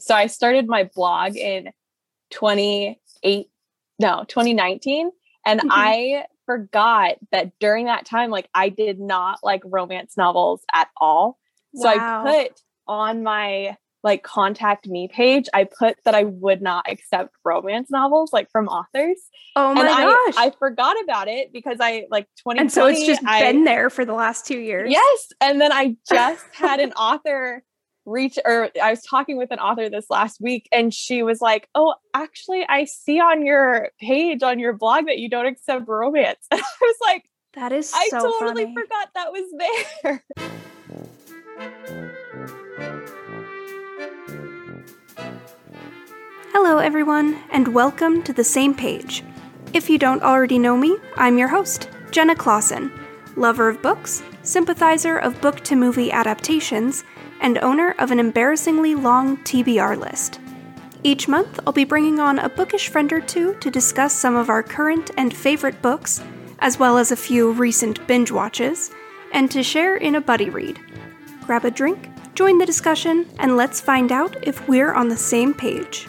so I started my blog in 28 no 2019 and mm-hmm. I forgot that during that time like I did not like romance novels at all. Wow. So I put on my like contact me page, I put that I would not accept romance novels like from authors. Oh my and gosh. I, I forgot about it because I like 20 And so it's just I, been there for the last two years. Yes. And then I just had an author reach or I was talking with an author this last week and she was like, "Oh, actually I see on your page on your blog that you don't accept romance." And I was like, "That is I totally funny. forgot that was there." Hello, everyone, and welcome to The Same Page. If you don't already know me, I'm your host, Jenna Clausen, lover of books, sympathizer of book to movie adaptations, and owner of an embarrassingly long TBR list. Each month, I'll be bringing on a bookish friend or two to discuss some of our current and favorite books, as well as a few recent binge watches, and to share in a buddy read. Grab a drink, join the discussion, and let's find out if we're on the same page.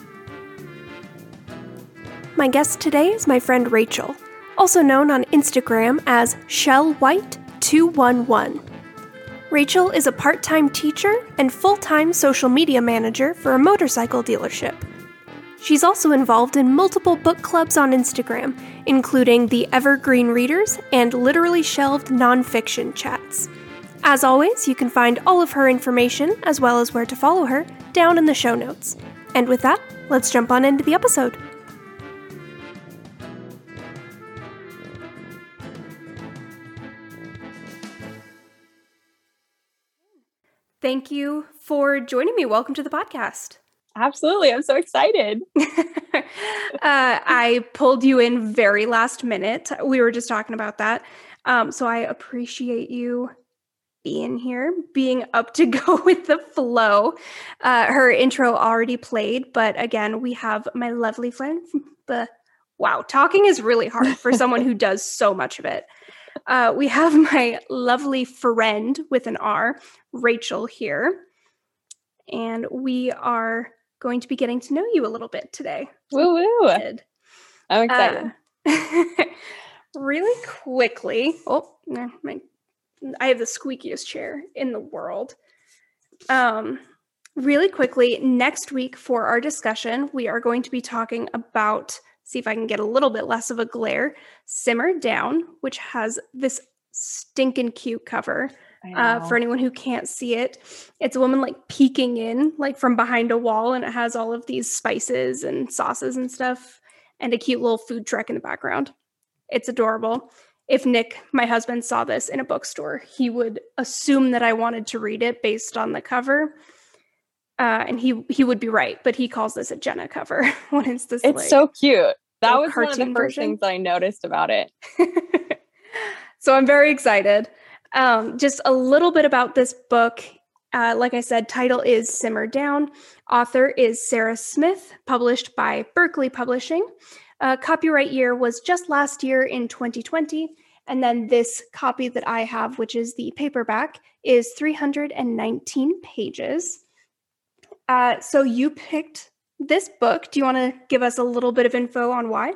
My guest today is my friend Rachel, also known on Instagram as Chel White 211. Rachel is a part time teacher and full time social media manager for a motorcycle dealership. She's also involved in multiple book clubs on Instagram, including the Evergreen Readers and Literally Shelved Nonfiction Chats. As always, you can find all of her information, as well as where to follow her, down in the show notes. And with that, let's jump on into the episode. Thank you for joining me. Welcome to the podcast. Absolutely. I'm so excited. uh, I pulled you in very last minute. We were just talking about that. Um, so I appreciate you being here, being up to go with the flow. Uh, her intro already played, but again, we have my lovely friend. Wow, talking is really hard for someone who does so much of it. Uh, we have my lovely friend with an R, Rachel, here. And we are going to be getting to know you a little bit today. Woo woo. I'm excited. Uh, really quickly. Oh, no, my, I have the squeakiest chair in the world. Um, really quickly, next week for our discussion, we are going to be talking about see if I can get a little bit less of a glare. Simmer Down, which has this stinking cute cover. Uh, for anyone who can't see it, it's a woman like peeking in, like from behind a wall, and it has all of these spices and sauces and stuff, and a cute little food truck in the background. It's adorable. If Nick, my husband, saw this in a bookstore, he would assume that I wanted to read it based on the cover. Uh, and he he would be right, but he calls this a Jenna cover when it's this. It's like, so cute. That was one of the first version. things I noticed about it. so I'm very excited. Um, just a little bit about this book. Uh, like I said, title is Simmer Down. Author is Sarah Smith, published by Berkley Publishing. Uh, copyright year was just last year in 2020. And then this copy that I have, which is the paperback, is 319 pages. Uh, so you picked this book. Do you want to give us a little bit of info on why?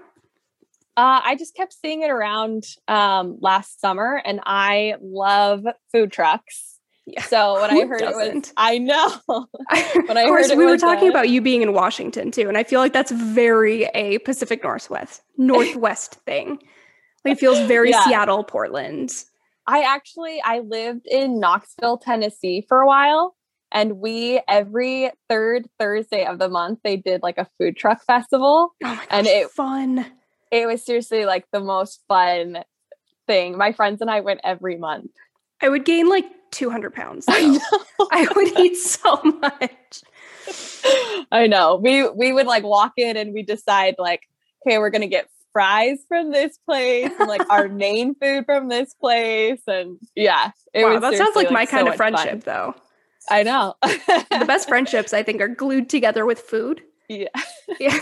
Uh, I just kept seeing it around um, last summer, and I love food trucks. Yeah. So when Who I heard doesn't? it was, I know. when I of course, we were talking a, about you being in Washington too, and I feel like that's very a Pacific Northwest Northwest thing. Like it feels very yeah. Seattle, Portland. I actually I lived in Knoxville, Tennessee for a while, and we every third Thursday of the month they did like a food truck festival. Oh my gosh, and it fun. It was seriously like the most fun thing. My friends and I went every month. I would gain like 200 pounds. I, I would eat so much. I know. We we would like walk in and we decide like, okay, we're gonna get fries from this place and like our main food from this place. And yeah, it wow, that sounds like, like my kind so of friendship fun. though. I know. the best friendships, I think, are glued together with food. Yeah. Yeah.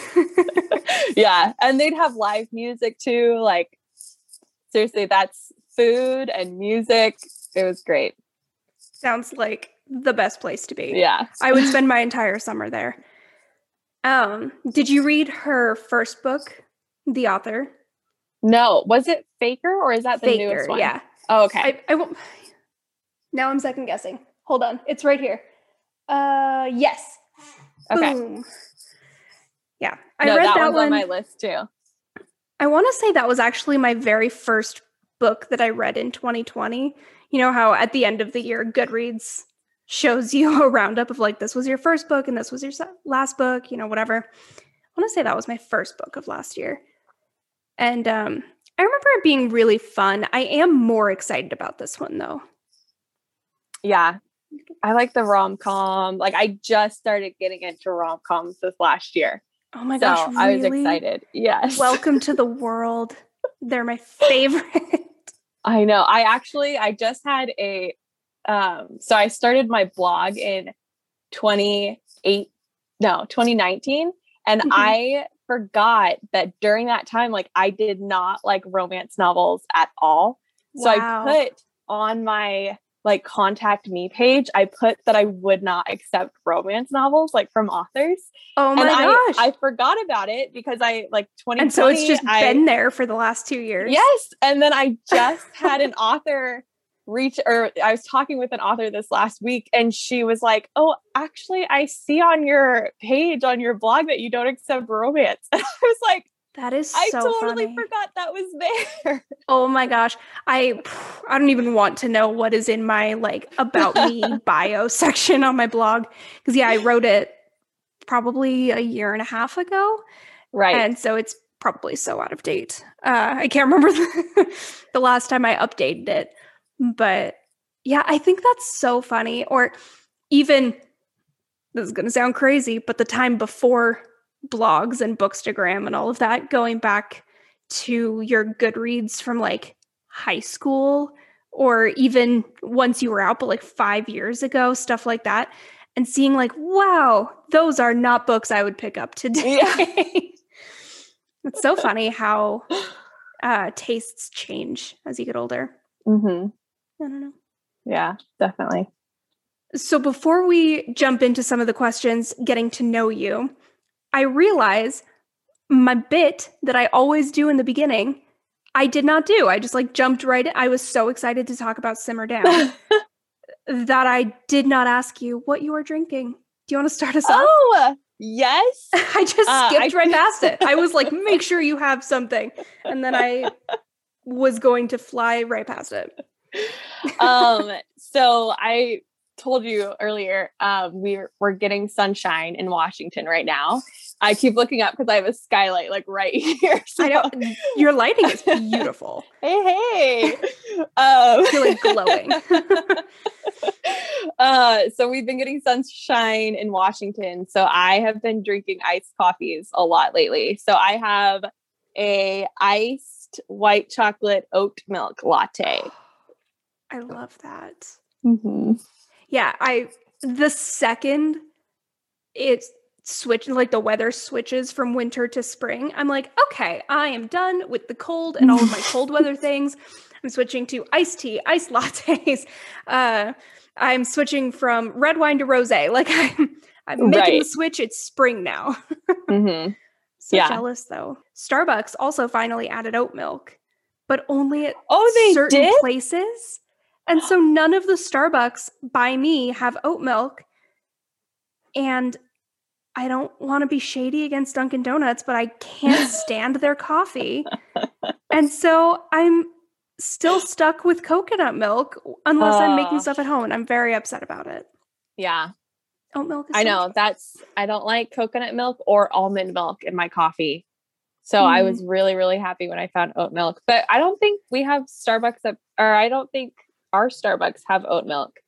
yeah. And they'd have live music too. Like, seriously, that's food and music. It was great. Sounds like the best place to be. Yeah. I would spend my entire summer there. Um, did you read her first book, The Author? No, was it Faker or is that the Faker, newest one? yeah. Oh, okay. I, I won't. Now I'm second guessing. Hold on, it's right here. Uh, yes. okay. Boom. Yeah, I no, read that, that, one. on my list too. I want to say that was actually my very first book that I read in 2020. You know how at the end of the year, Goodreads shows you a roundup of like, this was your first book and this was your last book, you know, whatever. I want to say that was my first book of last year. And um, I remember it being really fun. I am more excited about this one though. Yeah. I like the rom com. Like I just started getting into rom coms this last year. Oh my so gosh, really? I was excited. Yes. Welcome to the world. They're my favorite. I know. I actually I just had a um so I started my blog in 28 no, 2019 and Mhm. I forgot that during that time like I did not like romance novels at all. So I put on my like contact me page, I put that I would not accept romance novels like from authors. oh my and I, gosh. I forgot about it because I like 20 and so it's just I, been there for the last two years. Yes. And then I just had an author reach or I was talking with an author this last week and she was like, "Oh, actually I see on your page on your blog that you don't accept romance." And I was like, That is so "I totally funny. forgot that was there." Oh my gosh. I I don't even want to know what is in my like about me bio section on my blog cuz yeah, I wrote it probably a year and a half ago Right. and so it's probably so out of date. Uh I can't remember the, the last time I updated it. But yeah, I think that's so funny or even this is going to sound crazy, but the time before blogs and bookstagram and all of that going back to your Goodreads from like high school or even once you were out, but like five years ago, stuff like that, and seeing like, wow, those are not books I would pick up today. it's so funny how uh, tastes change as you get older. hmm I don't know. Yeah, definitely. So before we jump into some of the questions, getting to know you, I realize my bit that I always do in the beginning, I did not do. I just like jumped right in. I was so excited to talk about Simmer Down that I did not ask you what you are drinking. Do you want to start us off? oh, yes. I just uh, skipped I- right past it. I was like, make sure you have something. And then I was going to fly right past it. um so i told you earlier um we're we're getting sunshine in washington right now i keep looking up because i have a skylight like right here I know so- your lighting is beautiful. hey hey um You're like glowing. uh so we've been getting sunshine in washington so i have been drinking iced coffees a lot lately so i have a iced white chocolate oat milk latte I love that. mm-hmm. Yeah, I the second it switch like the weather switches from winter to spring, I'm like, okay, I am done with the cold and all of my cold weather things. I'm switching to iced tea, iced lattes. Uh, I'm switching from red wine to rosé. Like I'm, I'm making the switch. It's spring now. Mm-hmm. So Yeah. jealous though. Starbucks also finally added oat milk, but only at oh they certain did places. And so none of the Starbucks by me have oat milk. And I don't want to be shady against Dunkin' Donuts, but I can't stand their coffee. And so I'm still stuck with coconut milk unless I'm making stuff at home. And I'm very upset about it. yeah Oat milk is I know that's I don't like coconut milk or almond milk in my coffee. So I Mm. was really really happy when I found oat milk. But I don't think we have Starbucks up or I don't think our Starbucks have oat milk.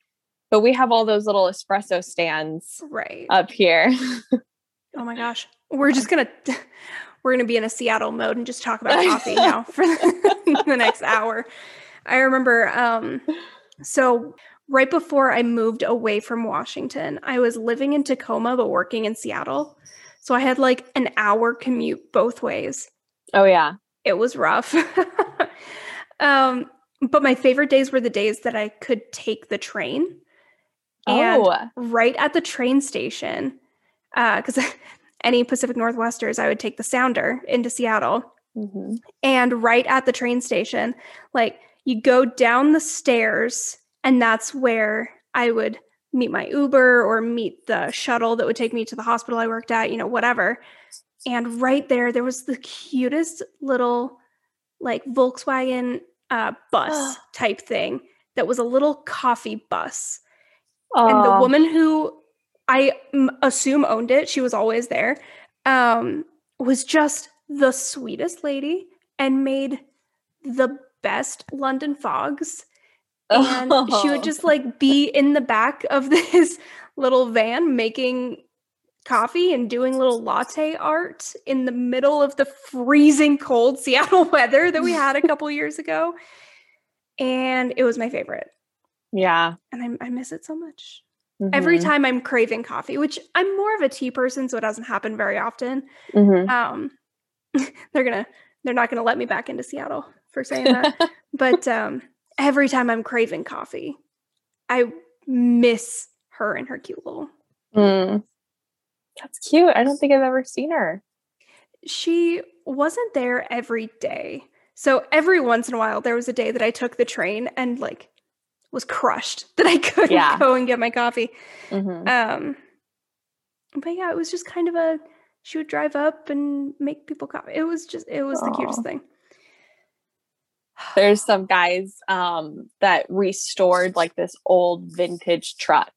But we have all those little espresso stands right. up here. Oh my gosh. We're just gonna we're gonna be in a Seattle mode and just talk about coffee now for the, the next hour. I remember um so right before I moved away from Washington, I was living in Tacoma but working in Seattle. So I had like an hour commute both ways. oh yeah. It was rough. um but my favorite days were the days that I could take the train. And oh. right at the train station because any Pacific Northwesters, I would take the Sounder into Seattle. Mhm. And right at the train station, like you go down the stairs, and that's where I would meet my Uber or meet the shuttle that would take me to the hospital I worked at, you know, whatever. And right there, there was the cutest little like Volkswagen uh, bus Oh. type thing that was a little coffee bus. And the woman who I assume owned it, she was always there, um, was just the sweetest lady and made the best London fogs and she would Oh. just like be in the back of this little van making coffee and doing little latte art in the middle of the freezing cold Seattle weather that we had a couple years ago. And it was my favorite. yeah. And I, I miss it so much. Every Mhm. time I'm craving coffee, which I'm more of a tea person, so it doesn't happen very often. Mhm. Um, they're gonna, they're not gonna let me back into Seattle for saying that. but um, every time I'm craving coffee, I miss her and her cute little. Mm. That's cute. I don't think I've ever seen her. She wasn't there every day. So every once in a while, there was a day that I took the train and like was crushed that I couldn't Yeah. go and get my coffee. Mhm. Um, but yeah, it was just kind of a. She would drive up and make people coffee. It was just, it was the cutest thing. There's some guys um, that restored like this old vintage truck,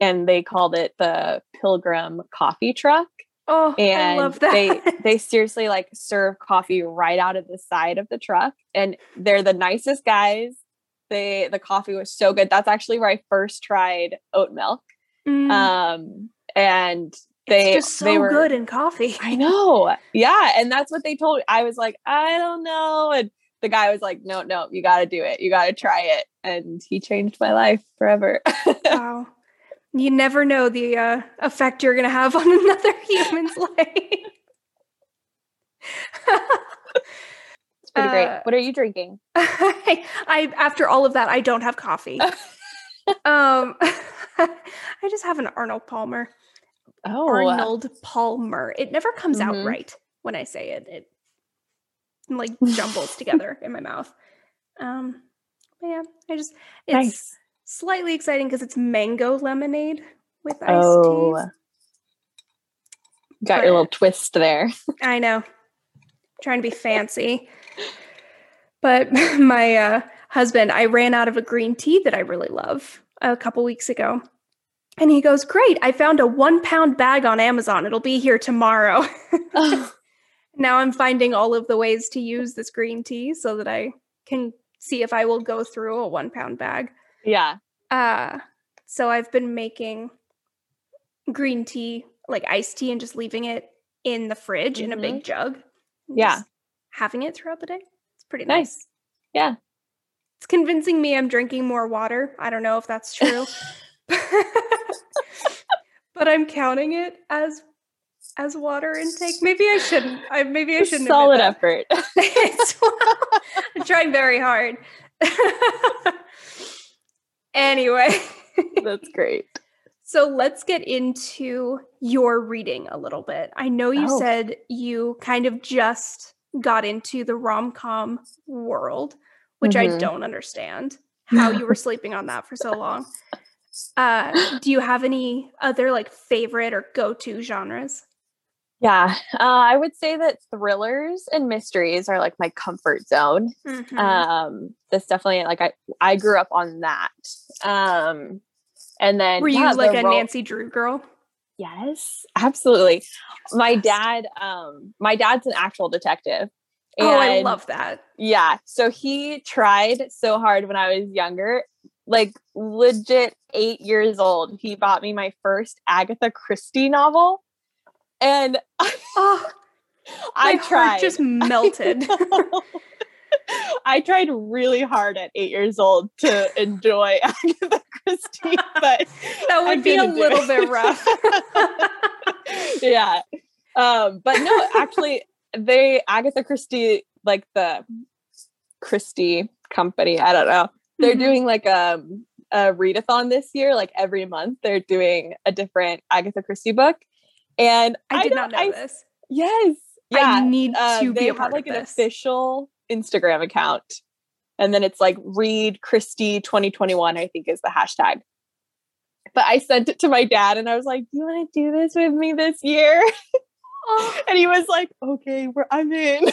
and they called it the Pilgrim Coffee Truck. Oh, and I love that. they they seriously like serve coffee right out of the side of the truck and they're the nicest guys they the coffee was so good that's actually where i first tried oat milk Mm, um and they it's just so they were good in coffee. i know yeah and that's what they told me i was like i don't know and the guy was like no no you got to do it you got to try it and he changed my life forever wow. You never know the uh, effect you're going to have on another human's life. it's pretty great Uh, what are you drinking I, I after all of that, I don't have coffee. um, I just have an Arnold Palmer. oh Arnold Palmer. It never comes Mhm. out right when I say it. It like jumbles together in my mouth. Um, yeah, I just it's nice slightly exciting because it's mango lemonade with iced Oh, teas. got But- your little twist there. I know. Trying to be fancy. But my uh, husband, I ran out of a green tea that I really love a couple weeks ago. And he goes, Great, I found a one pound bag on Amazon. It'll be here tomorrow. now I'm finding all of the ways to use this green tea so that I can see if I will go through a one pound bag. Yeah. Uh, so I've been making green tea, like iced tea, and just leaving it in the fridge in a big jug. Mm-hmm. Yeah. having it throughout the day. It's pretty nice. Nice. Yeah. It's convincing me I'm drinking more water. I don't know if that's true. but I'm counting it as as water intake. Maybe I shouldn't. I maybe I shouldn't. Solid effort. I'm trying very hard. Anyway, That's great. so let's get into your reading a little bit. I know you Oh. said you kind of just got into the rom com world, which I Mhm. don't understand how you were sleeping on that for so long. Uh, do you have any other like favorite or go to genres? Yeah. Uh, I would say that thrillers and mysteries are like my comfort zone. Mhm. Um, that's definitely like I I grew up on that. Um, and then Were you yeah, like a ro- Nancy Drew girl? Yes, absolutely. My dad, um, my dad's an actual detective. Oh, I love that. Yeah. So he tried so hard when I was younger, like legit eight years old. He bought me my first Agatha Christie novel. And Oh, I tried. just melted. I tried really hard at eight years old to enjoy Agatha Christie, but that would I be a little bit rough. yeah. Um, but no, actually, they Agatha Christie, like the Christie company, I don't know. They're Mhm. doing like um a readathon this year, like every month they're doing a different Agatha Christie book. And I did don't- know I- this. Yes. I need uh, to be a part have like of an official Instagram account. And then it's like read Christie 2021, I think is the hashtag. But I sent it to my dad and I was like, Do You want to do this with me this year? Oh, And he was like, Okay, we're, I'm in.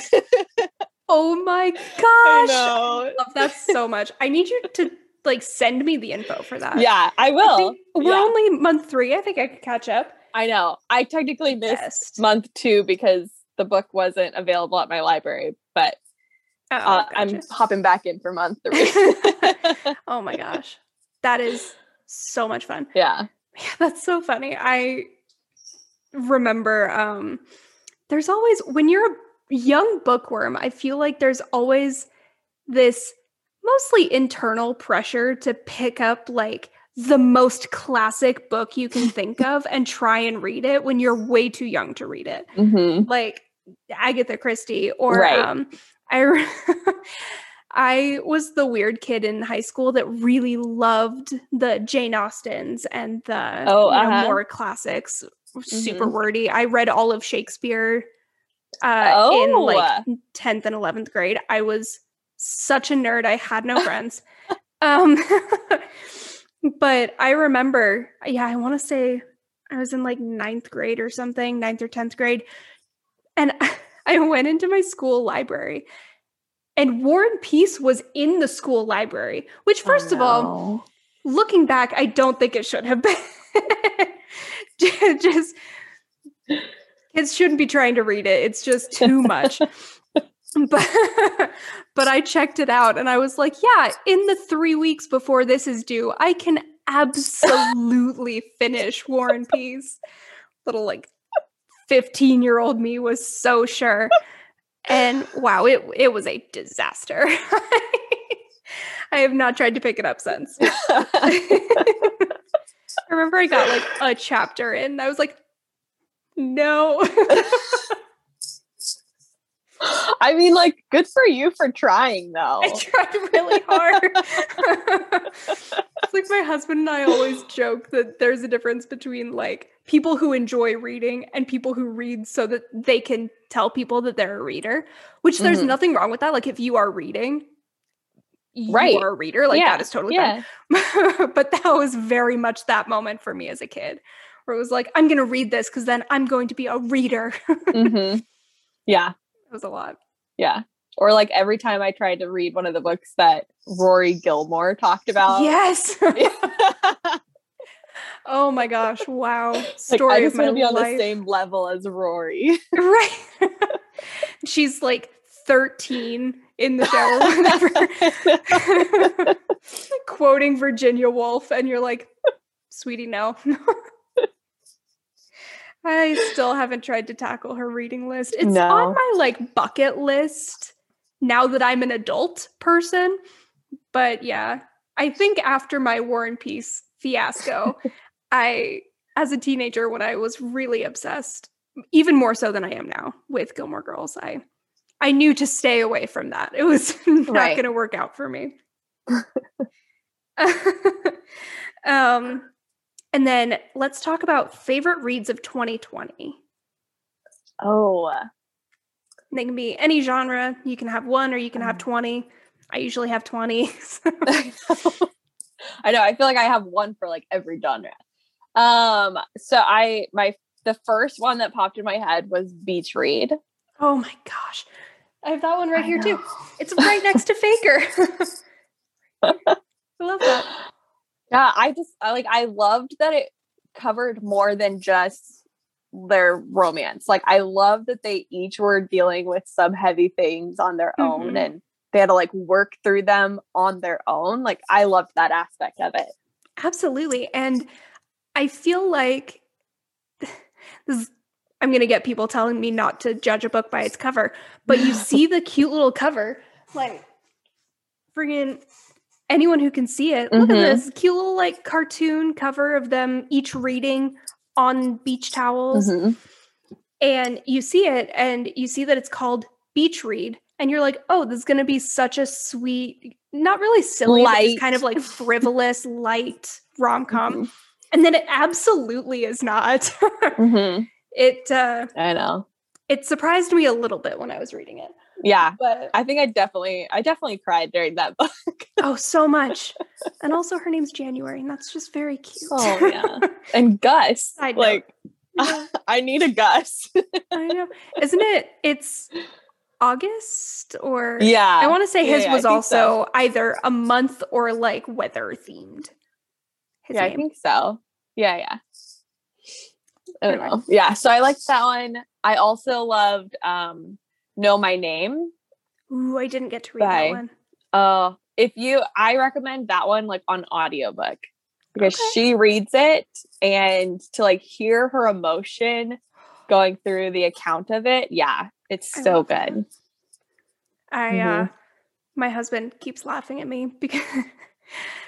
oh my gosh. I know. love that so much. I need you to like send me the info for that. Yeah, I I will. think we're Yeah. only month three. I think I could catch up. I know. I technically missed Best. month two because the book wasn't available at my library, but Oh, uh, I'm hopping back in for month three. oh my gosh. That is so much fun. yeah. Yeah, that's so funny. I remember um there's always when you're a young bookworm, I feel like there's always this mostly internal pressure to pick up like the most classic book you can think of and try and read it when you're way too young to read it. hmm Like Agatha Christie or Right. um I I was the weird kid in high school that really loved the Jane Austens and the Oh, you know, uh-huh. more classics, super wordy. I read all of Shakespeare uh, Oh. in like 10th and 11th grade. I was such a nerd. I had no friends. um, but I remember, yeah, I want to say I was in like ninth grade or something, ninth or 10th grade. And I went into my school library and War and Peace was in the school library, which, oh, first of all, looking back, I don't think it should have been. just kids shouldn't be trying to read it. It's just too much. but but I checked it out and I was like, yeah, in the 3 weeks before this is due, I can absolutely finish War and Peace. Little like 15-year-old me was so sure. And wow, it it was a disaster. I have not tried to pick it up since. I remember I got like a chapter in. and I was like, no. I mean, like, good for you for trying, though. I tried really hard. it's like my husband and I always joke that there's a difference between like people who enjoy reading and people who read so that they can tell people that they're a reader, which there's Mhm. nothing wrong with that. Like if you are reading, you Right. are a reader. Like Yeah. that is totally fine. yeah. but that was very much that moment for me as a kid where it was like i'm going to read this because then i'm going to be a reader it hmm Yeah. Was a lot. Yeah. Or like every time I tried to read one of the books that Rory Gilmore talked about. yes. Oh my gosh. Wow. Story I of just want to be on life. the same level as Rory. right. She's like 13 in the shower whatever. Quoting virginia woolf and you're like sweetie no i still haven't tried to tackle her reading list it's No. on my like bucket list now that i'm an adult person but yeah i think after my war and peace fiasco i as a teenager when i was really obsessed even more so than i am now with gilmore girls i i knew to stay away from that it was not Right. going to work out for me um and then let's talk about favorite reads of 2020 oh. they can be any genre you can have one or you can Mm. have 20 i usually have 20 I know. I feel like I have one for like every genre. Um, so I my the first one that popped in my head was Beach Read. oh my gosh i have that one right I here too it's right next to faker i love that Yeah, I just I, like I loved that it covered more than just their romance. Like I love that they each were dealing with some heavy things on their own Mhm. and they had to like work through them on their own. Like I loved that aspect of it. Absolutely. And I feel like this is, I'm going to get people telling me not to judge a book by its cover, but you see the cute little cover. Like, friggin' anyone who can see it, look Mhm. at this cute little like cartoon cover of them each reading on beach towels. Mhm. And you see it and you see that it's called Beach Read. And you're like, oh, this is going to be such a sweet, not really silly, Light. kind of like frivolous, light rom com. Mhm. And then it absolutely is not. Mhm. It uh I know. it surprised me a little bit when I was reading it. Yeah. But I think I definitely I definitely cried during that book. oh, so much. And also her name's January, and that's just very cute. Oh, yeah. and Gus. I know. Like Yeah, I need a Gus. I know. Isn't it it's August or yeah. I want to say his yeah, was also so. either a month or like weather themed. His Yeah, I think so. Yeah, yeah. I don't Anyway. know. Yeah, so I liked that one. I also loved um Know My Name. Ooh, I didn't get to read Bye. that one. Uh if you I recommend that one like on audiobook because Okay. she reads it and to like hear her emotion going through the account of it. Yeah, it's I so that. good. I Mhm. uh my husband keeps laughing at me because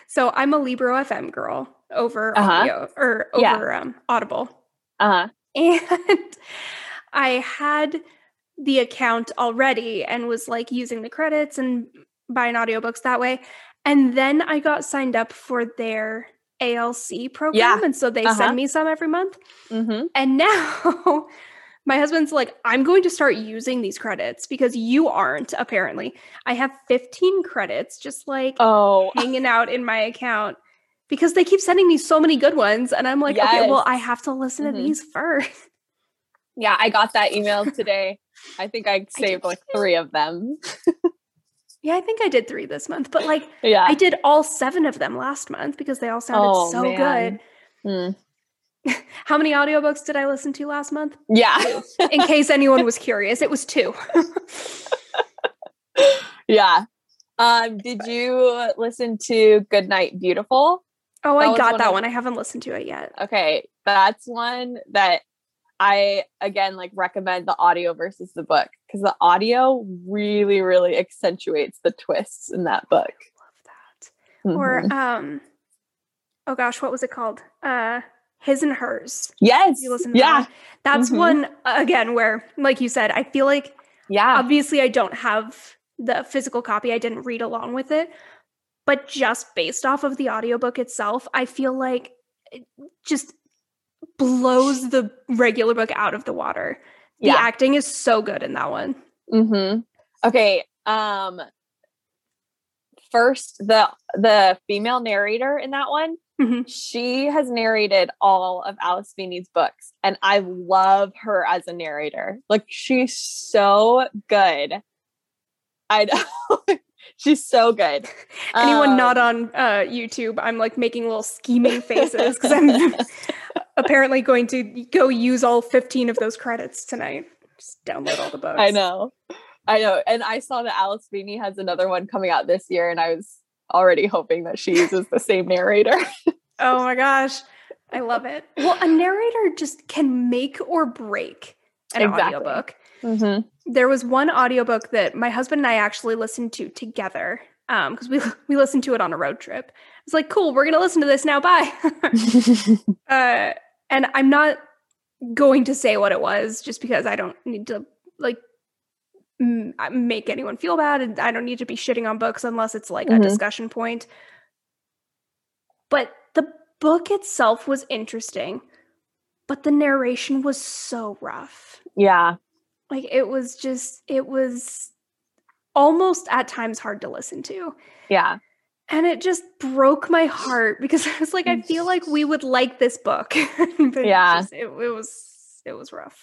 so I'm a Libro FM girl over Uh-huh. audio or Yeah. over um, Audible. Uh-huh. And I had the account already and was like using the credits and buying audiobooks that way. And then I got signed up for their ALC program. Yeah. And so they Uh-huh. send me some every month. Mm-hmm. And now my husband's like, I'm going to start using these credits because you aren't, apparently. I have 15 credits just like Oh, hanging out in my account because they keep sending me so many good ones. And I'm like, okay, well, I have to listen Mhm. to these first. Yeah, I got that email today. I think I saved like three of them. Yeah, I think I did three this month, but like Yeah. I did all seven of them last month because they all sounded Oh, so man. good. Mm. How many audiobooks did I listen to last month? Yeah. In case anyone was curious, it was two. yeah. Um, did you listen to Goodnight Beautiful? oh, That I got that one. I haven't listened to it yet. Okay, that's one that I again like recommend the audio versus the book because the audio really, really accentuates the twists in that book. Love that. Or Mhm. um oh gosh, what was it called? Uh His and Hers. yes, You listen to yeah, that? That's Mhm. one again where, like you said, I feel like yeah, obviously I don't have the physical copy. I didn't read along with it. But just based off of the audiobook itself, I feel like just blows the regular book out of the water. The yeah. acting is so good in that one. Mm-hmm. Okay. Um first the the female narrator in that one, Mhm. she has narrated all of Alice Feeney's books. And I love her as a narrator. Like she's so good. I know. she's so good. Anyone not Um, on uh, YouTube, I'm like making little scheming faces because I'm apparently going to go use all 15 of those credits tonight. Just download all the books. I know. I know. And I saw that Alice Feeney has another one coming out this year, and I was already hoping that she uses the same narrator. Oh my gosh. I love it. Well, a narrator just can make or break an Exactly. audiobook. mm-hmm. There was one audiobook that my husband and I actually listened to together um because we we listened to it on a road trip. It's like, cool, we're going to listen to this now. Bye. uh and I'm not going to say what it was just because I don't need to like m- uh, make anyone feel bad and I don't need to be shitting on books unless it's like a Mhm. discussion point. But the book itself was interesting, but the narration was so rough. yeah. Like it was just it was almost at times hard to listen to. Yeah. And it just broke my heart because I was like, I feel like we would like this book. but it Yeah. just- it, it was it was rough.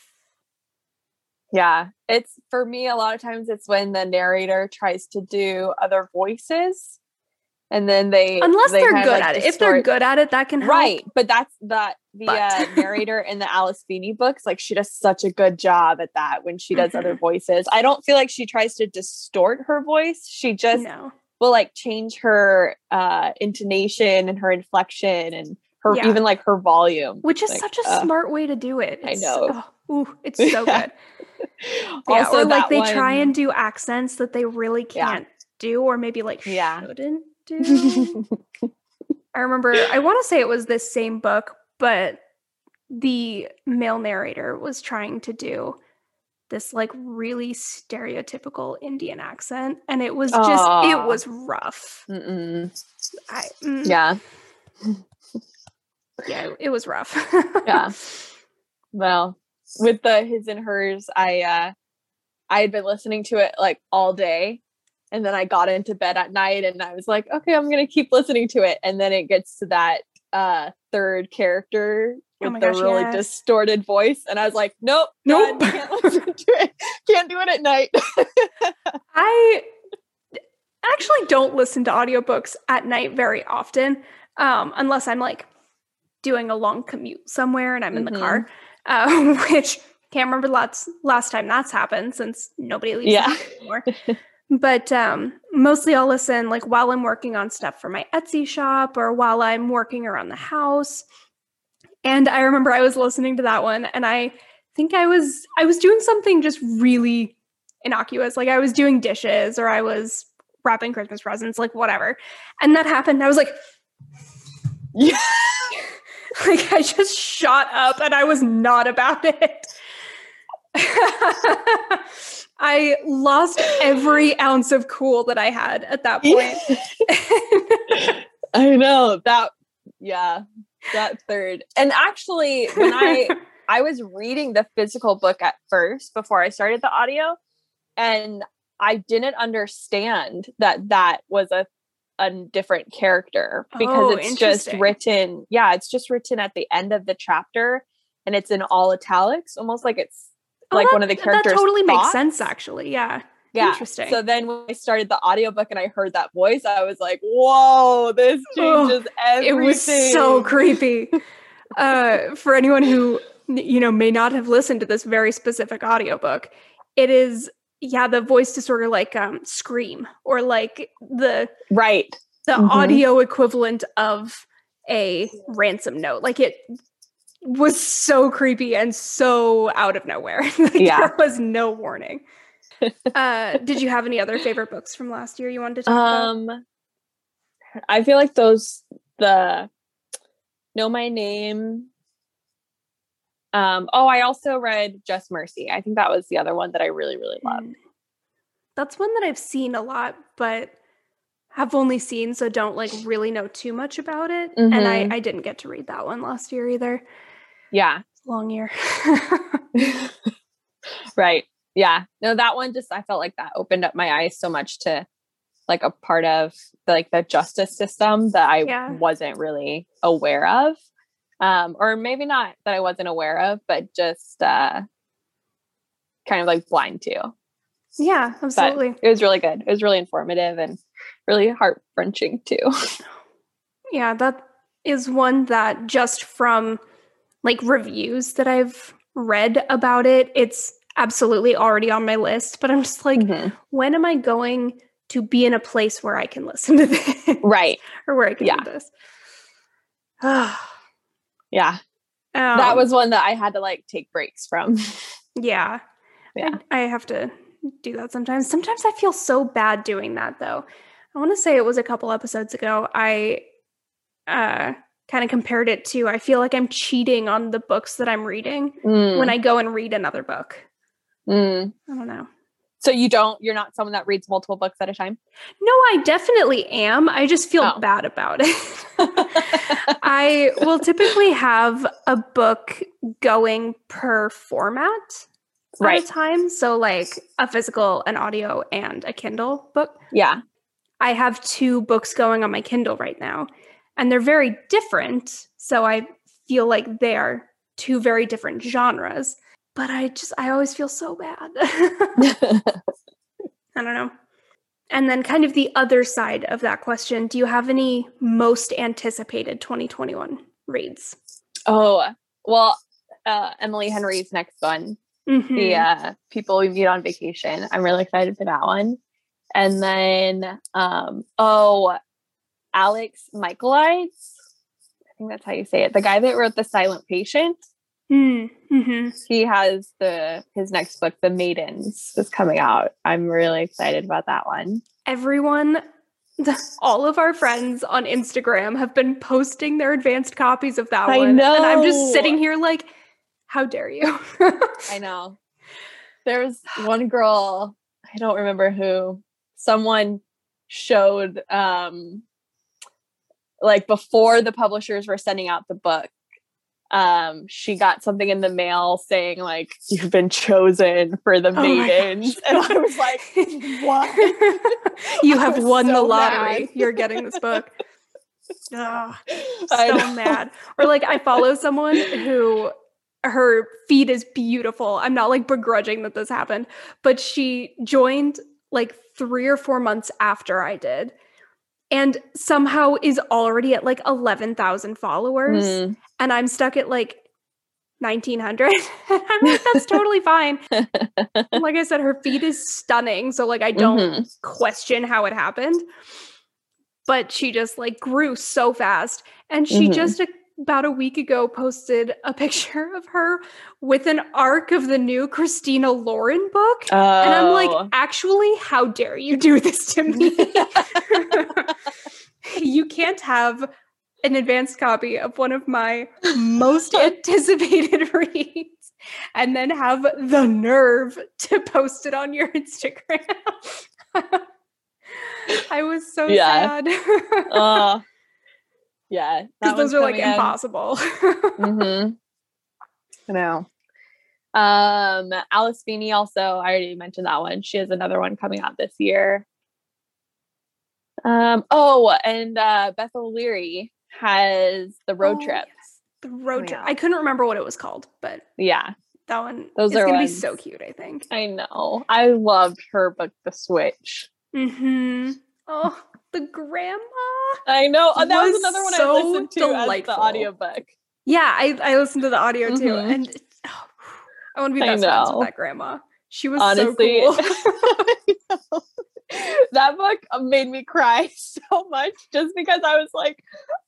Yeah. It's for me, a lot of times it's when the narrator tries to do other voices and then they Unless they they're good like, at it. If they're good at it, that can help. Right. But that's that the uh, narrator in the Alice Feeney books, like she does such a good job at that when she does other Mhm. voices. I don't feel like she tries to distort her voice. She just No. Will like change her uh intonation and her inflection and her Yeah. even like her volume. Which is Like, such a uh, smart way to do it. I know. oh, ooh, it's so Yeah. good. Yeah, also or like they try and do accents that they really can't do, or maybe like Yeah. shouldn't do. I remember I want to say it was this same book, but the male narrator was trying to do this like really stereotypical Indian accent, and it was just Aw. it was rough. I, mm, Yeah. yeah, it was rough. Yeah. Well, with the his and hers, I uh I had been listening to it like all day. And then I got into bed at night and I was like, okay, I'm gonna keep listening to it. And then it gets to that uh third character with my the gosh, really distorted voice. And I was like, nope, Nope. can't to it. Can't do it at night. I actually don't listen to audiobooks at night very often, um, unless I'm like doing a long commute somewhere and I'm in the car, uh, which can't remember last last time that's happened since nobody leaves Yeah. anymore. But um, mostly I'll listen like while I'm working on stuff for my Etsy shop or while I'm working around the house. And I remember I was listening to that one and I think I was I was doing something just really innocuous. Like I was doing dishes or I was wrapping Christmas presents, like whatever. And that happened. I was like, Yeah. like I just shot up and I was not about it. I lost every ounce of cool that I had at that point. I know that. Yeah, that third. And actually, when I I was reading the physical book at first before I started the audio, and I didn't understand that that was a a different character because Oh, it's just written. Yeah, it's just written at the end of the chapter, and it's in all italics, almost like it's Oh, like that- one of the characters. That totally makes sense, actually. Yeah. Yeah. Interesting. So then when I started the audiobook and I heard that voice, I was like, whoa, this Oh, changes everything. it was so creepy. uh, for anyone who you know may not have listened to this very specific audiobook, it is yeah the voice disorder like um scream or like the Right. the Mhm. audio equivalent of a ransom note. Like it was so creepy and so out of nowhere. Like, Yeah. There was no warning. Uh, did you have any other favorite books from last year you wanted to talk about? Um I feel like those the Know My Name. Um, oh, I also read Just Mercy. I think that was the other one that I really, really loved. Mm. That's one that I've seen a lot, but have only seen, so don't like really know too much about it. And I, Mhm. I didn't get to read that one last year either. Yeah. Long year. right. Yeah. No, that one just I felt like that opened up my eyes so much to like a part of the, like the justice system that I Yeah. wasn't really aware of. Um, or maybe not that I wasn't aware of, but just uh kind of like blind to. yeah, But absolutely. it was really good. It was really informative and really heart wrenching too. Yeah, that is one that just from like reviews that I've read about it, it's absolutely already on my list. But I'm just like, Mhm. when am I going to be in a place where I can listen to this Right. or where I can Yeah. read this? um, Yeah. that was one that I had to like take breaks from. yeah. Yeah. I, I have to do that sometimes. Sometimes I feel so bad doing that though. I want to say it was a couple episodes ago. I uh kind of compared it to I feel like I'm cheating on the books that I'm reading when I go and read another book. Mm. I don't know. So you don't you're not someone that reads multiple books at a time? No, I definitely am. I just feel Oh. bad about it. I will typically have a book going per format at Right. a time. So, like a physical, an audio, and a Kindle book. yeah. I have two books going on my Kindle right now, and they're very different. So, I feel like they are two very different genres. But I just, I always feel so bad. I don't know. And then, kind of the other side of that question do you have any most anticipated 2021 reads? oh, well, uh, Emily Henry's next one, Mhm. the uh, People We Meet on Vacation. I'm really excited for that one. And then, um, oh, Alex Michaelides. I think that's how you say it. The guy that wrote The Silent Patient. Mm, mhm. He has the his next book, The Maidens, is coming out. I'm really excited about that one. Everyone, all of our friends on Instagram have been posting their advanced copies of that I one. And I'm just sitting here like, how dare you? I know. There's one girl, I don't remember who, someone showed um like before the publishers were sending out the book, um she got something in the mail saying like you've been chosen for the Oh maidens gosh. and i was like what you have won the lottery. mad. You're getting this book. I so mad. Or like I follow someone who her feed is beautiful. I'm not like begrudging that this happened, but she joined like 3 or 4 months after I did and somehow is already at like 11,000 followers Mm. and I'm stuck at like 1900. I'm like that's totally fine. like I said her feed is stunning, so like I don't Mhm. question how it happened. But she just like grew so fast. And she Mhm. just about a week ago posted a picture of her with an arc of the new Christina Lauren book. And I'm Oh. like, actually, how dare you do this to me? you can't have an advanced copy of one of my most anticipated reads and then have the nerve to post it on your Instagram. I was so Yeah. sad. uh, yeah Because those are like impossible. mm-hmm. i know um alice Feeney also i already mentioned that one she has another one coming out this year um oh and uh Beth O'Leary has the road Oh, trip yes. The road trip. I couldn't remember what it was called, but yeah that one Those is are gonna be so cute, I think. i know i loved her book the switch Mm-hmm. Oh, the grandma. i know oh, that was, Was another one i so listened to as the audiobook Yeah, I, I listened to the audio too, Mhm. and oh, I want to be best friends with that grandma. She was honestly so cool. that book made me cry so much just because I was like,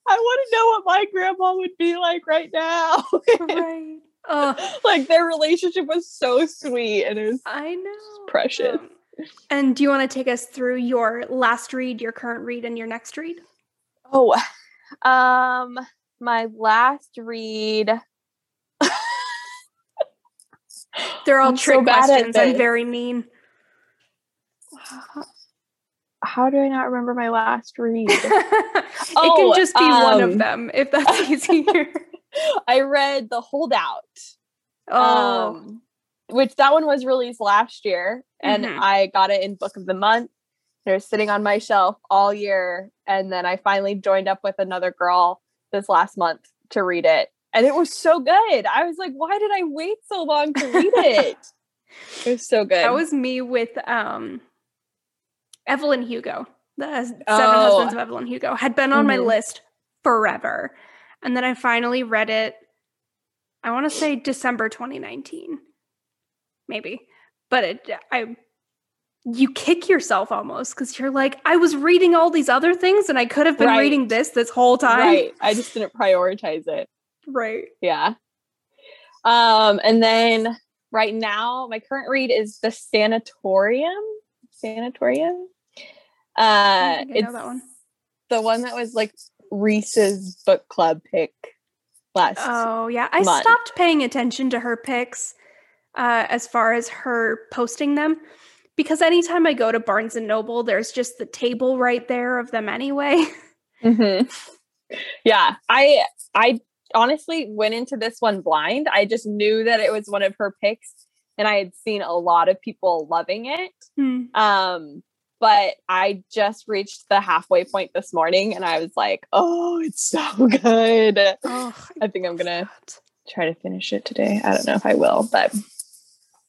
I want to know what my grandma would be like right now. right. Oh, like their relationship was so sweet and it was I know. precious. Um, and do you want to take us through your last read, your current read, and your next read? Oh, um, my last read. They're all I'm trick at questions. I'm very mean. How do I not remember my last read? it Oh, can just be one of um, them if that's easier. I read The Holdout. oh, um which that one was released last year and Mhm. i got it in book of the month It was sitting on my shelf all year and then i finally joined up with another girl this last month to read it and it was so good i was like why did i wait so long to read it it was so good that was me with um, Evelyn Hugo. The Seven Oh. Husbands of Evelyn Hugo had been on my Mhm. list forever, and then I finally read it. I want to say December 2019, maybe, but it I. You kick yourself almost because you're like, I was reading all these other things and I could have been Right. reading this this whole time. right i just didn't prioritize it Right. yeah um and then right now my current read is the sanatorium sanatorium uh think I know it's that one. the one that was like reese's book club pick last Oh yeah, I month. stopped paying attention to her pics uh, as far as her posting them because anytime I go to Barnes and Noble, there's just the table right there of them anyway. Mhm. yeah i i honestly went into this one blind i just knew that it was one of her picks and i had seen a lot of people loving it Hmm. Um, but I just reached the halfway point this morning and I was like, oh, it's so good. Oh, I think I'm gonna try to finish it today. I don't know if I will, but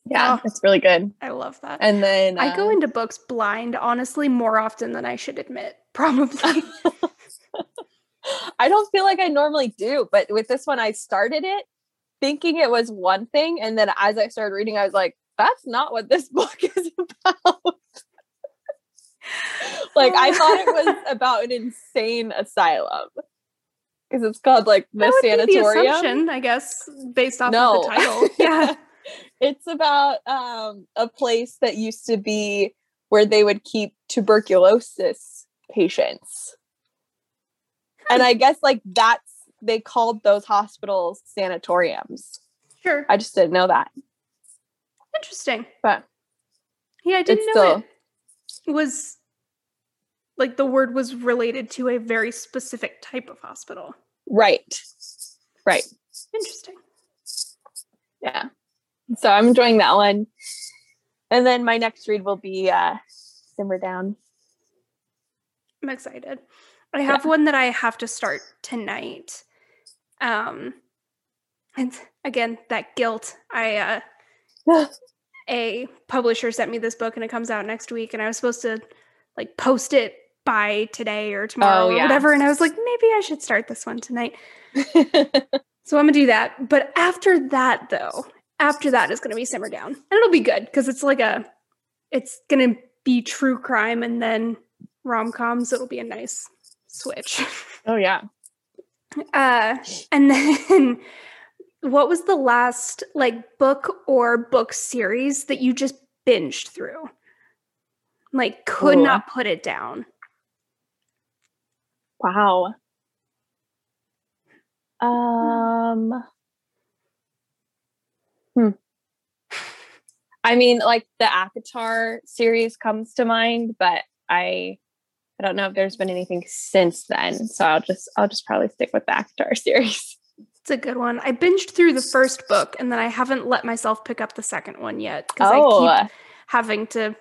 yeah, Oh. it's really good. I love that. And then I go uh, into books blind, honestly, more often than I should admit. Probably. I don't feel like I normally do, but with this one, I started it thinking it was one thing, and then as I started reading, I was like, that's not what this book is about. like I thought it was about an insane asylum because it's called like the that would be the sanatorium. assumption, I guess, based off No. of the title. Yeah. It's about um, a place that used to be where they would keep tuberculosis patients. And I guess like that's they called those hospitals sanatoriums. Sure. I just didn't know that. Interesting. But Yeah, I didn't know still it was like the word was related to a very specific type of hospital. right. Right. Interesting. Yeah. So I'm enjoying that one. And then my next read will be uh Simmer Down. I'm excited. I have yeah. one that I have to start tonight. Um and again, that guilt. I uh a publisher sent me this book and it comes out next week and I was supposed to like post it by today or tomorrow oh, yeah. or whatever and I was like maybe I should start this one tonight. so I'm going to do that. But after that though, after that is going to be simmer down. And it'll be good because it's like a it's going to be true crime and then rom-coms it'll be a nice switch. Oh yeah. Uh and then what was the last like book or book series that you just binged through? Like could Ooh. not put it down. Wow. Um Hmm. I mean, like the ACOTAR series comes to mind, but I I don't know if there's been anything since then. So I'll just I'll just probably stick with the ACOTAR series. It's a good one. I binged through the first book and then I haven't let myself pick up the second one yet because oh. I keep having to.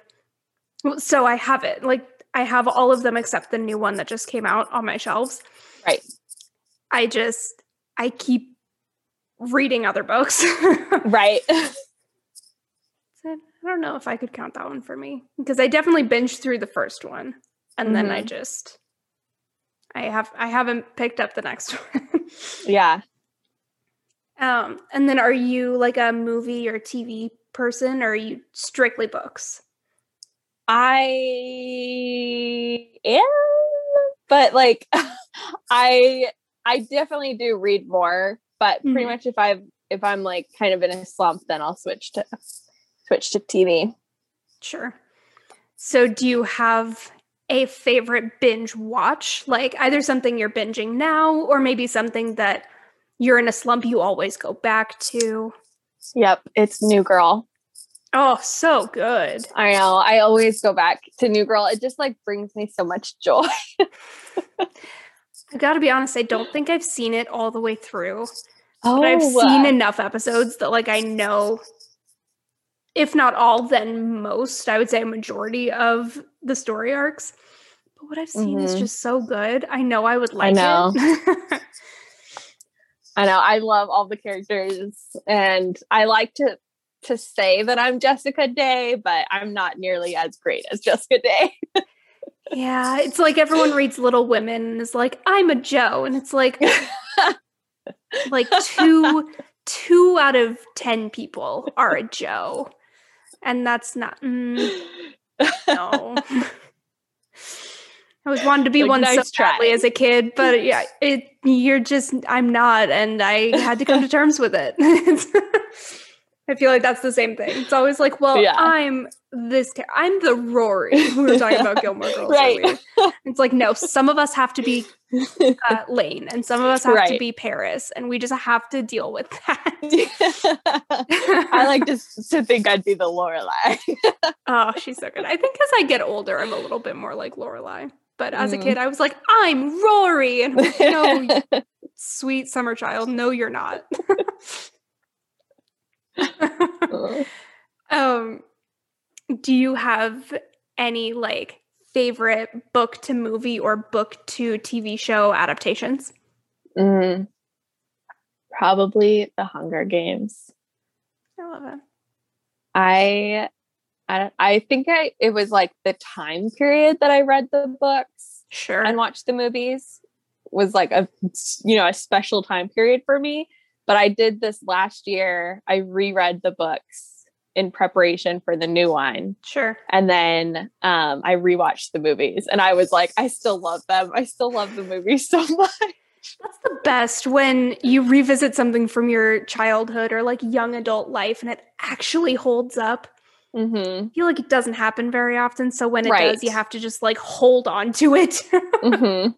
So I have it. Like I have all of them except the new one that just came out on my shelves. Right. I just I keep reading other books. right. So I don't know if I could count that one for me because I definitely binged through the first one and mm-hmm. then I mm-hmm. just I have I haven't picked up the next one. yeah. Um, and then are you like a movie or TV person or are you strictly books? I am, but like I I definitely do read more, but pretty mm-hmm. much if I've if I'm like kind of in a slump, then I'll switch to switch to TV. Sure. So do you have a favorite binge watch? Like either something you're binging now or maybe something that you're in a slump you always go back to. Yep, it's New Girl. Oh, so good. I know. I always go back to New Girl. It just like brings me so much joy. I got to be honest, I don't think I've seen it all the way through. Oh, but I've oh, seen enough episodes that like I know if not all then most, I would say a majority of the story arcs. But what I've seen mm-hmm. is just so good. I know I would like I know. it. I know I love all the characters and I like to to say that I'm Jessica Day, but I'm not nearly as great as Jessica Day. yeah, it's like everyone reads Little Women and is like, I'm a Jo," And it's like like two two out of ten people are a Jo, And that's not mm, no. I was wanted to be like, one nice so badly as a kid, but yeah, it you're just I'm not, and I had to come to terms with it. I feel like that's the same thing. It's always like, well, yeah. I'm this. I'm the Rory. We were talking about Gilmore Girls, right? It's like, no, some of us have to be uh, Lane, and some of us have right. to be Paris, and we just have to deal with that. I like to, to think I'd be the Lorelai. oh, she's so good. I think as I get older, I'm a little bit more like Lorelai. But as mm. a kid, I was like, I'm Rory. And like, no, sweet summer child. No, you're not. um, do you have any like favorite book to movie or book to TV show adaptations? Mm, probably The Hunger Games. I love it. I I I think I it was like the time period that I read the books, sure, and watched the movies was like a you know a special time period for me. But I did this last year. I reread the books in preparation for the new one. Sure. And then um, I rewatched the movies, and I was like, I still love them. I still love the movies so much. That's the best when you revisit something from your childhood or like young adult life and it actually holds up. Mm-hmm. I feel like it doesn't happen very often. So when it right. does, you have to just like hold on to it. mm-hmm.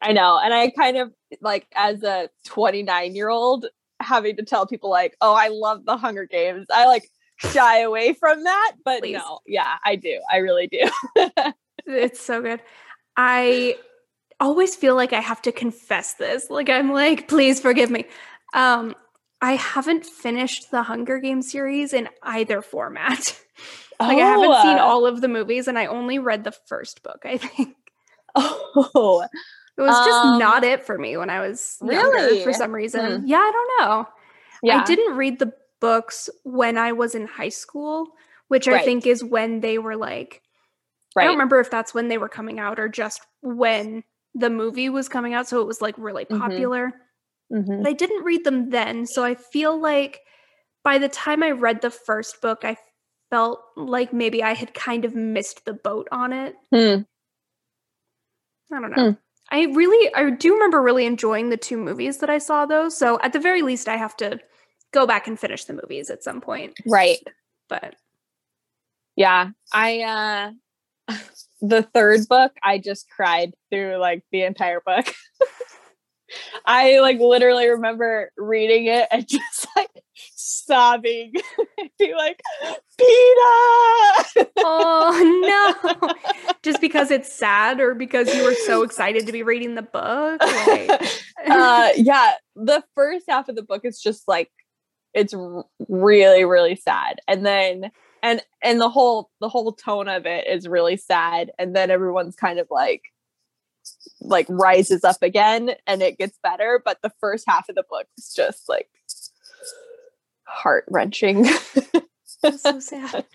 I know. And I kind of like, as a 29 year old, having to tell people, like, oh, I love the Hunger Games. I like shy away from that. But Please. no, yeah, I do. I really do. it's so good. I always feel like I have to confess this. Like, I'm like, please forgive me. Um, I haven't finished the Hunger Games series in either format. like I haven't seen Oh. all of the movies, and I only read the first book. I think Oh, it was just Um, not it for me when I was really? for some reason. Hmm. Yeah, I don't know. yeah. I didn't read the books when I was in high school, which I think is when they were like I don't remember if that's when they were coming out or just when the movie was coming out. So it was like really Mhm. popular. Mhm. But I didn't read them then. So I feel like by the time I read the first book, I felt like maybe I had kind of missed the boat on it. Hmm. I don't know. I really, I do remember really enjoying the two movies that I saw though. So at the very least, I have to go back and finish the movies at some point. Right. But Yeah. I uh the third book, I just cried through like the entire book. I like literally remember reading it and just like sobbing and be like, Peter. oh no, just because it's sad or because you were so excited to be reading the book. Like, uh yeah, the first half of the book is just like it's really really sad. And then and and the whole the whole tone of it is really sad and then everyone's kind of like like rises up again and it gets better, but the first half of the book is just like heart wrenching. So sad.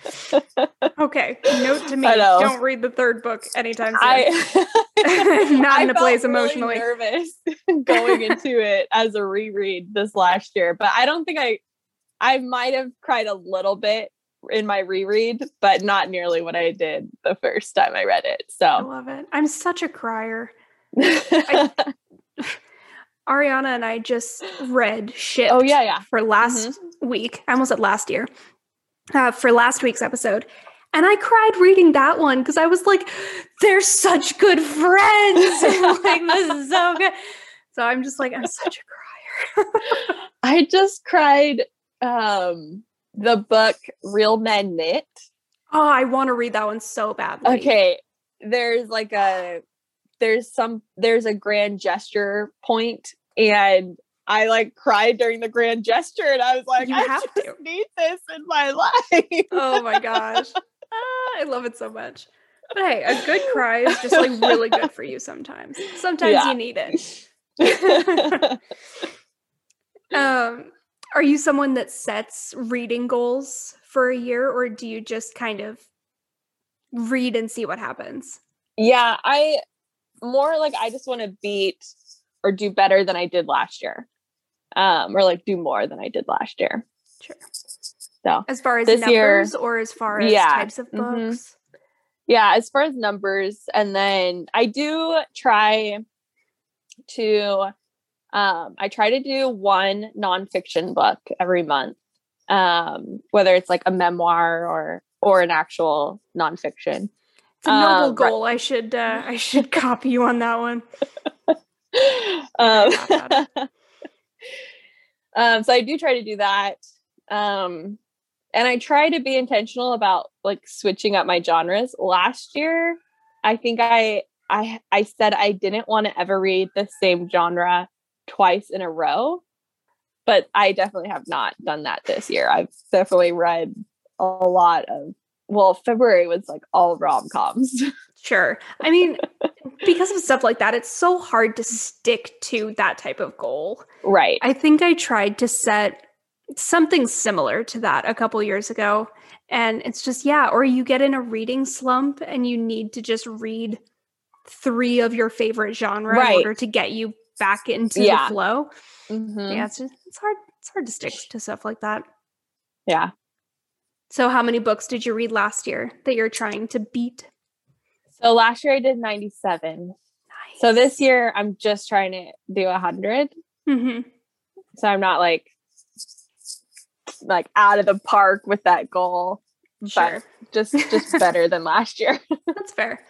Okay, note to me: don't read the third book anytime soon. I Not in a place really emotionally. nervous going into it as a reread this last year, but I don't think I I might have cried a little bit in my reread, but not nearly what I did the first time I read it. So I love it. I'm such a crier. I, Ariana and I just read shit. oh yeah, yeah. for last week. I almost said last year. Uh, for last week's episode. And I cried reading that one because I was like, they're such good friends. like, this is so good. So I'm just like, I'm such a crier. I just cried um the book Real Men Knit. oh, I want to read that one so badly. Okay, there's like a there's some there's a grand gesture point and I like cried during the grand gesture and I was like, You I have just to. need this in my life. Oh my gosh. Ah, I love it so much. But hey, a good cry is just like really good for you sometimes. Sometimes Yeah. you need it. Um, are you someone that sets reading goals for a year, or do you just kind of read and see what happens? yeah, I more like I just want to beat or do better than I did last year. Um, or like do more than I did last year. Sure. So As far as This year- numbers, or as far as Yeah, types of mhm. books? yeah as far as numbers and then i do try to um i try to do one nonfiction book every month um whether it's like a memoir or or an actual nonfiction It's a noble Um, right. goal. I should uh, I should copy you on that one. um, um so i do try to do that um and i try to be intentional about like switching up my genres last year i think i i i said i didn't want to ever read the same genre twice in a row but i definitely have not done that this year i've definitely read a lot of well february was like all rom-coms Sure. I mean, because of stuff like that, it's so hard to stick to that type of goal. right I think I tried to set something similar to that a couple years ago. And it's just, yeah, or you get in a reading slump and you need to just read three of your favorite genre in order to get you back into Yeah. the flow. Mhm. Yeah, it's just it's hard. It's hard to stick to stuff like that. yeah So how many books did you read last year that you're trying to beat? so last year i did 97 Nice. So this year I'm just trying to do a hundred. Mhm. So I'm not like like out of the park with that goal. Sure. But just just better than last year. That's fair.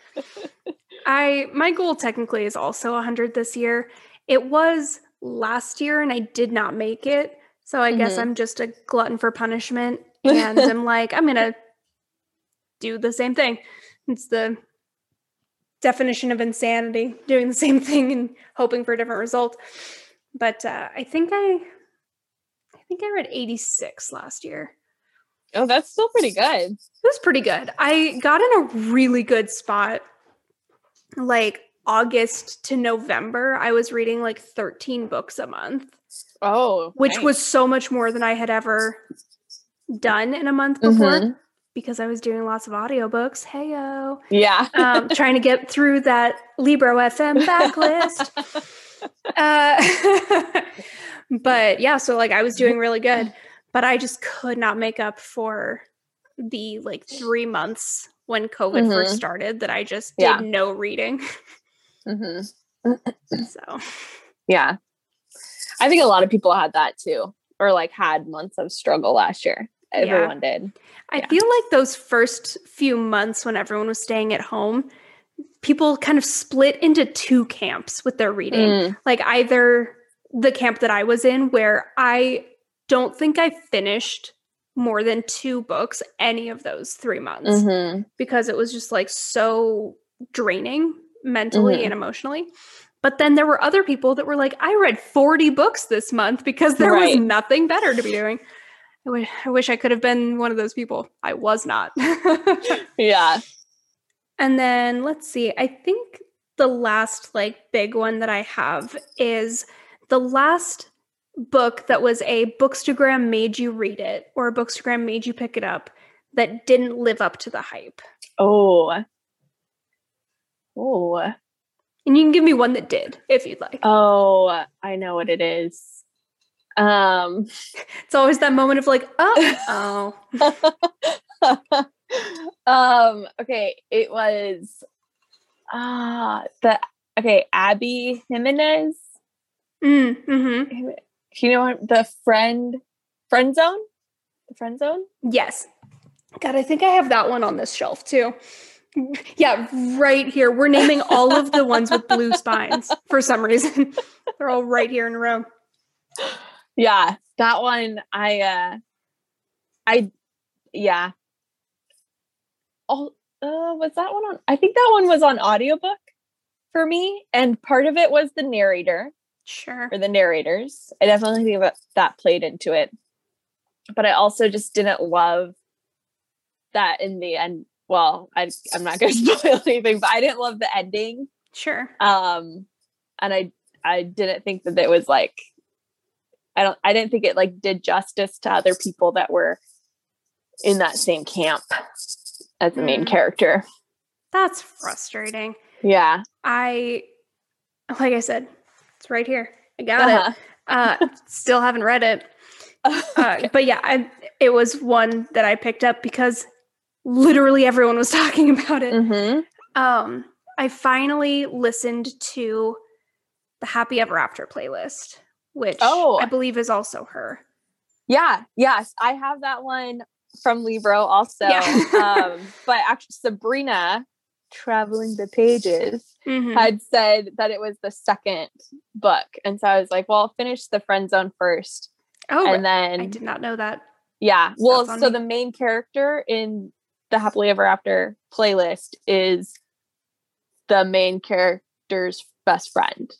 I my goal technically is also 100 this year. It was last year and I did not make it. So I guess Mhm. I'm just a glutton for punishment and I'm like I'm going to do the same thing. It's the definition of insanity, doing the same thing and hoping for a different result. But uh, I think I. I think I read 86 last year. Oh, that's still pretty good. It was pretty good. I got in a really good spot. Like August to November, I was reading like 13 books a month, Oh, which nice. was so much more than I had ever done in a month before Mhm. because I was doing lots of audiobooks. Heyo. yeah. Um, trying to get through that Libro FM backlist. Uh, but yeah, so like I was doing really good, but I just could not make up for the like three months when COVID first Mhm. started that I just did Yeah. no reading. Hmm So Yeah. I think a lot of people had that too, or like had months of struggle last year. Yeah. Everyone did. I Yeah. feel like those first few months when everyone was staying at home, people kind of split into two camps with their reading. Mm, like either the camp that I was in where I don't think I finished more than two books any of those 3 months mhm. because it was just like so draining mentally Mhm. and emotionally. But then there were other people that were like I read 40 books this month because there was nothing better to be doing. I wish, I wish I could have been one of those people. I was not. Yeah. And then let's see, I think the last like big one that I have is the last book that was a bookstagram made you read it or a bookstagram made you pick it up that didn't live up to the hype. Oh. Oh. And you can give me one that did if you'd like. Oh, I know what it is. Um It's always that moment of like, oh, oh. um okay, it was ah the okay, Abby Jimenez. Mm, hmm Do you know what the friend friend zone? The friend zone? Yes. God, I think I have that one on this shelf too. Yeah, right here. We're naming all of the ones with blue spines for some reason. They're all right here in a row. Yeah, that one I uh I yeah. Oh, uh was that one on I think that one was on audiobook for me and part of it was the narrator Sure. or the narrators. I definitely think that that played into it. But I also just didn't love that in the end. Well, I I'm not going to spoil anything, but I didn't love the ending. Sure. Um and I I didn't think that it was like I don't I didn't think it like did justice to other people that were in that same camp as the main Mm. character. That's frustrating. Yeah. I, like I said, it's right here. I got it. Uh-huh. Uh, still haven't read it. Uh, but yeah, I, it was one that I picked up because literally everyone was talking about it. Mhm. Um, I finally listened to the Happy Ever After playlist, which Oh. I believe is also her. Yeah, yes, I have that one from Libro also. Yeah. um, but actually, Sabrina, traveling the pages, Mhm. had said that it was the second book, and so I was like, "Well, I'll finish the friend zone first, oh, and then I did not know that. yeah, well, so me. the main character in the Happily Ever After playlist is the main character's best friend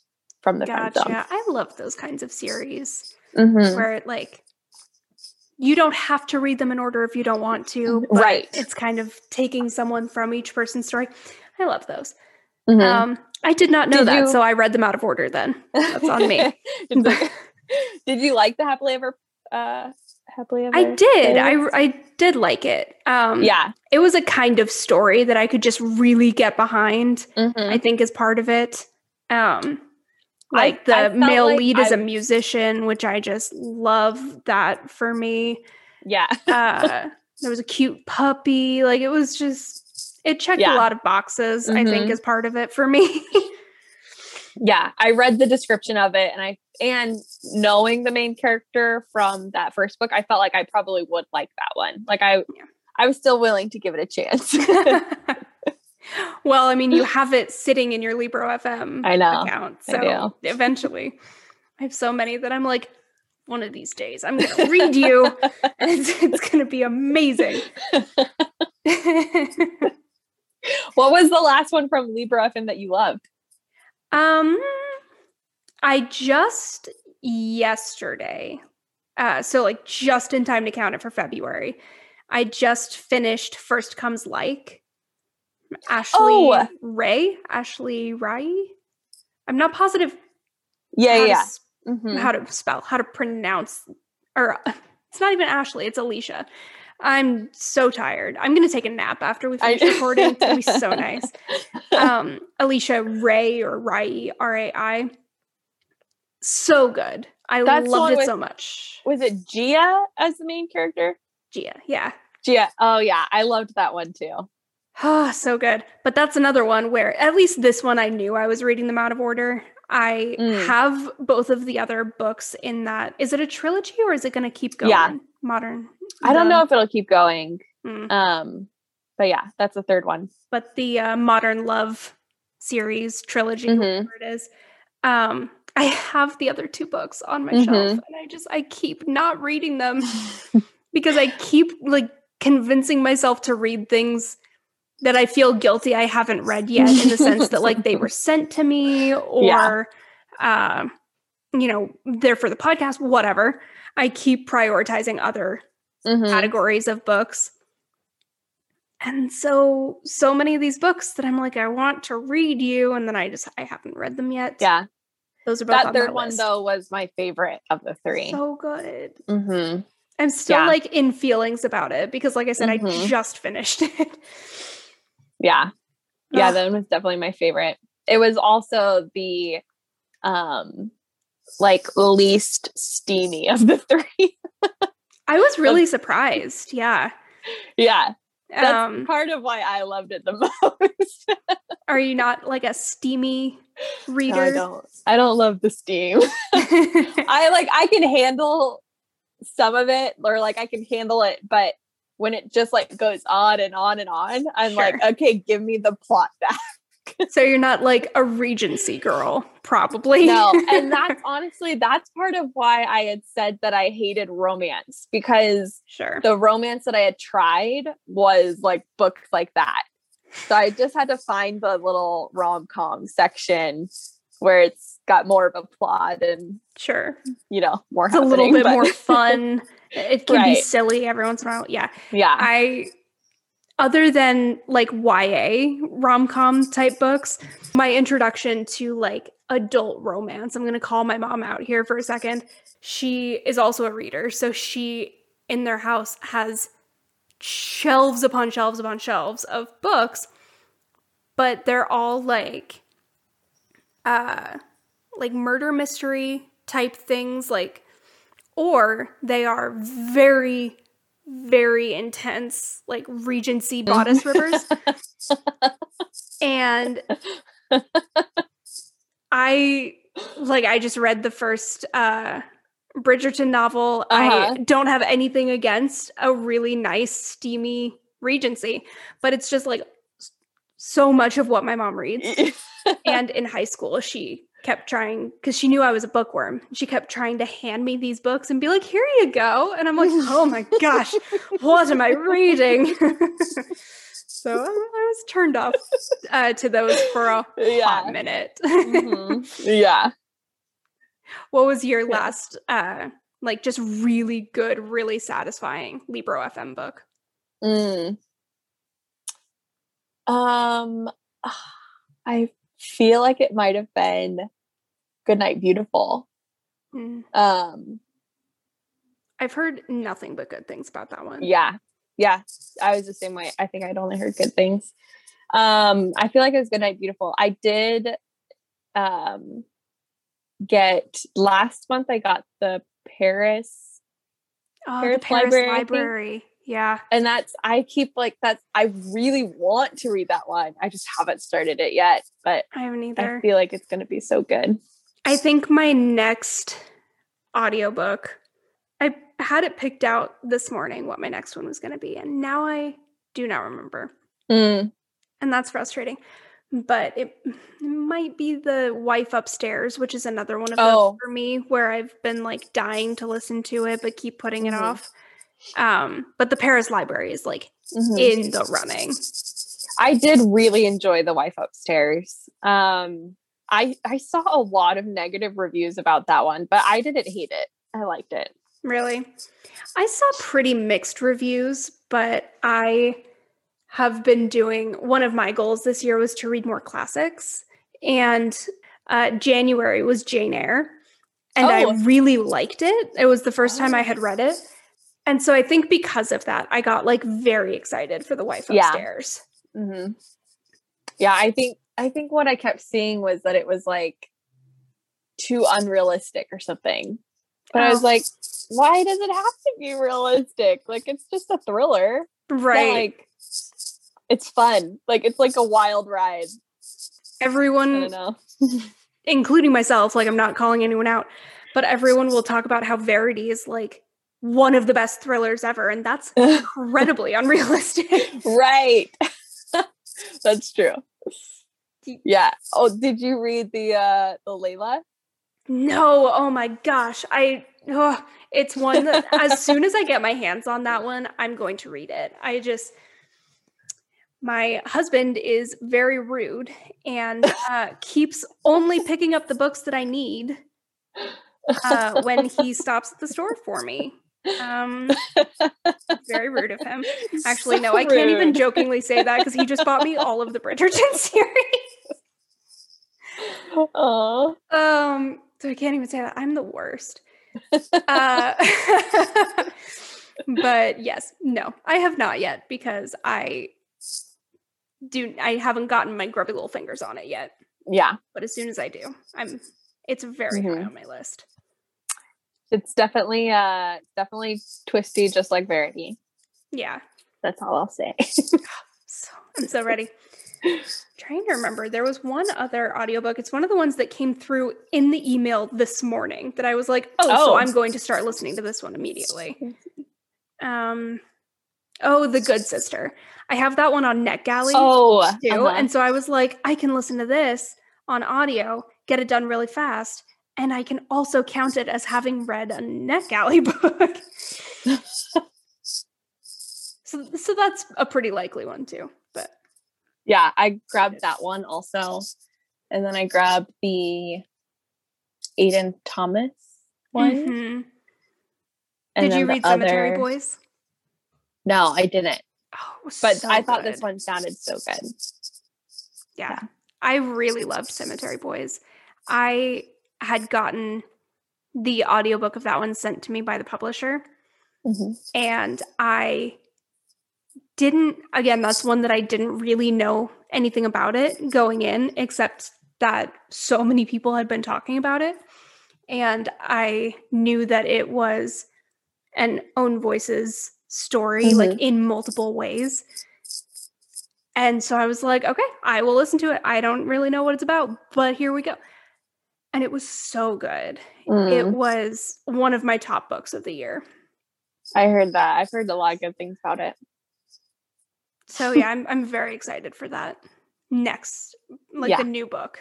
from the friend zone. I love those kinds of series Mhm. where it like you don't have to read them in order if you don't want to. but Right. It's kind of taking someone from each person's story. I love those. Mhm. Um, I did not know Did that, you- so I read them out of order then. that's on me. Did you like the happily ever uh happily ever I did. I? I did like it. Um yeah it was a kind of story that I could just really get behind, Mhm. I think is part of it. Um I- like the I male like lead is a musician, which I just love that for me. yeah uh there was a cute puppy like it was just it checked Yeah. a lot of boxes i think Mhm. as part of it for me yeah i read the description of it and i and knowing the main character from that first book i felt like i probably would like that one. Like i Yeah. i was still willing to give it a chance. Well i mean you have it sitting in your libro fm I know. account so eventually i have so many that i'm like one of these days i'm gonna read you and it's, it's gonna be amazing. What was the last one from libro fm that you loved Um, I just yesterday Uh, so like just in time to count it for February. I just finished First Comes Like. Ashley Oh. Ray, Ashley Rai. I'm not positive Yeah, how, yeah. to, Mhm. how to spell, how to pronounce, or it's not even Ashley, it's Alisha. I'm so tired. I'm gonna take a nap after we finish recording. It's gonna be so nice. Um, Alisha Ray or Rai R A I. So good. I That's loved it with- so much. Was it Jia as the main character? Jia, yeah. Jia. Oh yeah, I loved that one too. Ah, so good. But that's another one where at least this one I knew I was reading them out of order. I Mm. have both of the other books in that. Is it a trilogy or is it going to keep going? Yeah. Modern. I don't know if it'll keep going. Mm. Um, but yeah, that's the third one. but the uh, Modern Love series trilogy, Mhm. whatever it is. Um, I have the other two books on my shelf, Mhm. and I just I keep not reading them because I keep like convincing myself to read things that I feel guilty I haven't read yet, in the sense that like they were sent to me or, uh, you know, they're for the podcast, whatever. I keep prioritizing other Mhm. categories of books. And so so many of these books that I'm like I want to read you and then I just I haven't read them yet. Yeah, Those are both that on third one though was my favorite of the three. So good. mm-hmm. I'm still Yeah. like in feelings about it because like I said I Mhm. just finished it. Yeah, yeah, Ugh. that one was definitely my favorite. It was also the um like least steamy of the three. I was really surprised. Yeah. yeah, that's Um part of why I loved it the most. are you not like a steamy No, reader? I don't. I don't love the steam. I like I can handle some of it or like I can handle it, but when it just like goes on and on and on, I'm like, okay, give me the plot back. so you're not like a regency girl, probably. No, and that's honestly that's part of why I had said that I hated romance because sure. the romance that I had tried was like books like that. So I just had to find the little rom-com section where it's got more of a plot and Sure. you know more a little bit but- more fun. It can be silly every once in a while. Yeah. yeah I other than like YA rom-com type books, my introduction to like adult romance, I'm going to call my mom out here for a second. She is also a reader, so she in their house has shelves upon shelves upon shelves of books, but they're all like uh like murder mystery type things like or they are very very intense like regency bodice rippers. And i like i just read the first uh bridgerton novel. I Uh-huh. don't have anything against a really nice steamy regency but it's just like so much of what my mom reads. And in high school she kept trying because she knew i was a bookworm. She kept trying to hand me these books and be like here you go. And i'm like oh my gosh what am i reading? So i was turned off uh, to those for a hot yeah minute. Mhm. yeah. What was your last uh like just really good really satisfying libro fm book? Mm. Um, I feel like it might have been Goodnight Beautiful. Mm, Um, i've heard nothing but good things about that one yeah, yeah, I was the same way. I think I'd only heard good things. Um, I feel like it was Goodnight Beautiful. I did um get last month I got the Paris oh Paris the paris Library, library yeah and that's I keep like that's I really want to read that one. I just haven't started it yet, but i haven't either I feel like it's going to be so good. I think my next audiobook, I had it picked out this morning what my next one was going to be, and now I do not remember. Mm, And that's frustrating. But it, it might be The Wife Upstairs, which is another one of those Oh. for me where I've been like dying to listen to it, but keep putting it Mhm. off. Um, but the Paris Library is like mhm. in the running. I did really enjoy The Wife Upstairs. Um, I I saw a lot of negative reviews about that one, but I didn't hate it. I liked it. Really? I saw pretty mixed reviews, but I have been doing one of my goals this year was to read more classics. And uh, January was Jane Eyre. And oh. I really liked it. It was the first time I had read it. And so I think because of that, I got like very excited for the wife upstairs. Yeah. Mm-hmm. Yeah, I think I think what I kept seeing was that it was like too unrealistic or something. But oh. I was oh. like, why does it have to be realistic? Like it's just a thriller. Right. like it's fun. Like it's like a wild ride. Everyone including myself, like I'm not calling anyone out, but everyone will talk about how Verity is like one of the best thrillers ever, and that's incredibly unrealistic. Right. that's true. Yeah. Oh, did you read the uh the Layla? No. Oh my gosh. I oh, it's one that as soon as I get my hands on that one, I'm going to read it. I just my husband is very rude and uh, keeps only picking up the books that I need uh, when he stops at the store for me. Um, very rude of him. Actually, so no, I can't even jokingly say that because he just bought me all of the Bridgerton series. Aww. Um, so I can't even say that. I'm the worst. uh, but yes, no, I have not yet because I do I haven't gotten my grubby little fingers on it yet. Yeah. But as soon as I do, I'm it's very mm-hmm. high on my list. It's definitely uh definitely twisty just like Verity. Yeah. That's all I'll say. so, I'm so ready. trying to remember there was one other audiobook it's one of the ones that came through in the email this morning that i was like oh, oh. so i'm going to start listening to this one immediately um oh the good sister I have that one on NetGalley oh, too. Uh-huh. And so I was like, I can listen to this on audio, get it done really fast, and I can also count it as having read a NetGalley book. so, so that's a pretty likely one too. But yeah, I grabbed that one also, and then I grabbed the Aiden Thomas one. Mm-hmm. Did you read Cemetery Boys? No, I didn't. Oh, but so I thought good. this one sounded so good. Yeah. yeah. I really loved Cemetery Boys. I had gotten the audiobook of that one sent to me by the publisher. Mm-hmm. And I didn't, again, that's one that I didn't really know anything about it going in, except that so many people had been talking about it. And I knew that it was an own voices story mm-hmm. like in multiple ways. And so I was like, okay, I will listen to it. I don't really know what it's about, but here we go. And it was so good. Mm. It was one of my top books of the year. I heard that. I've heard a lot of good things about it. So yeah, I'm I'm very excited for that next, like yeah. the new book.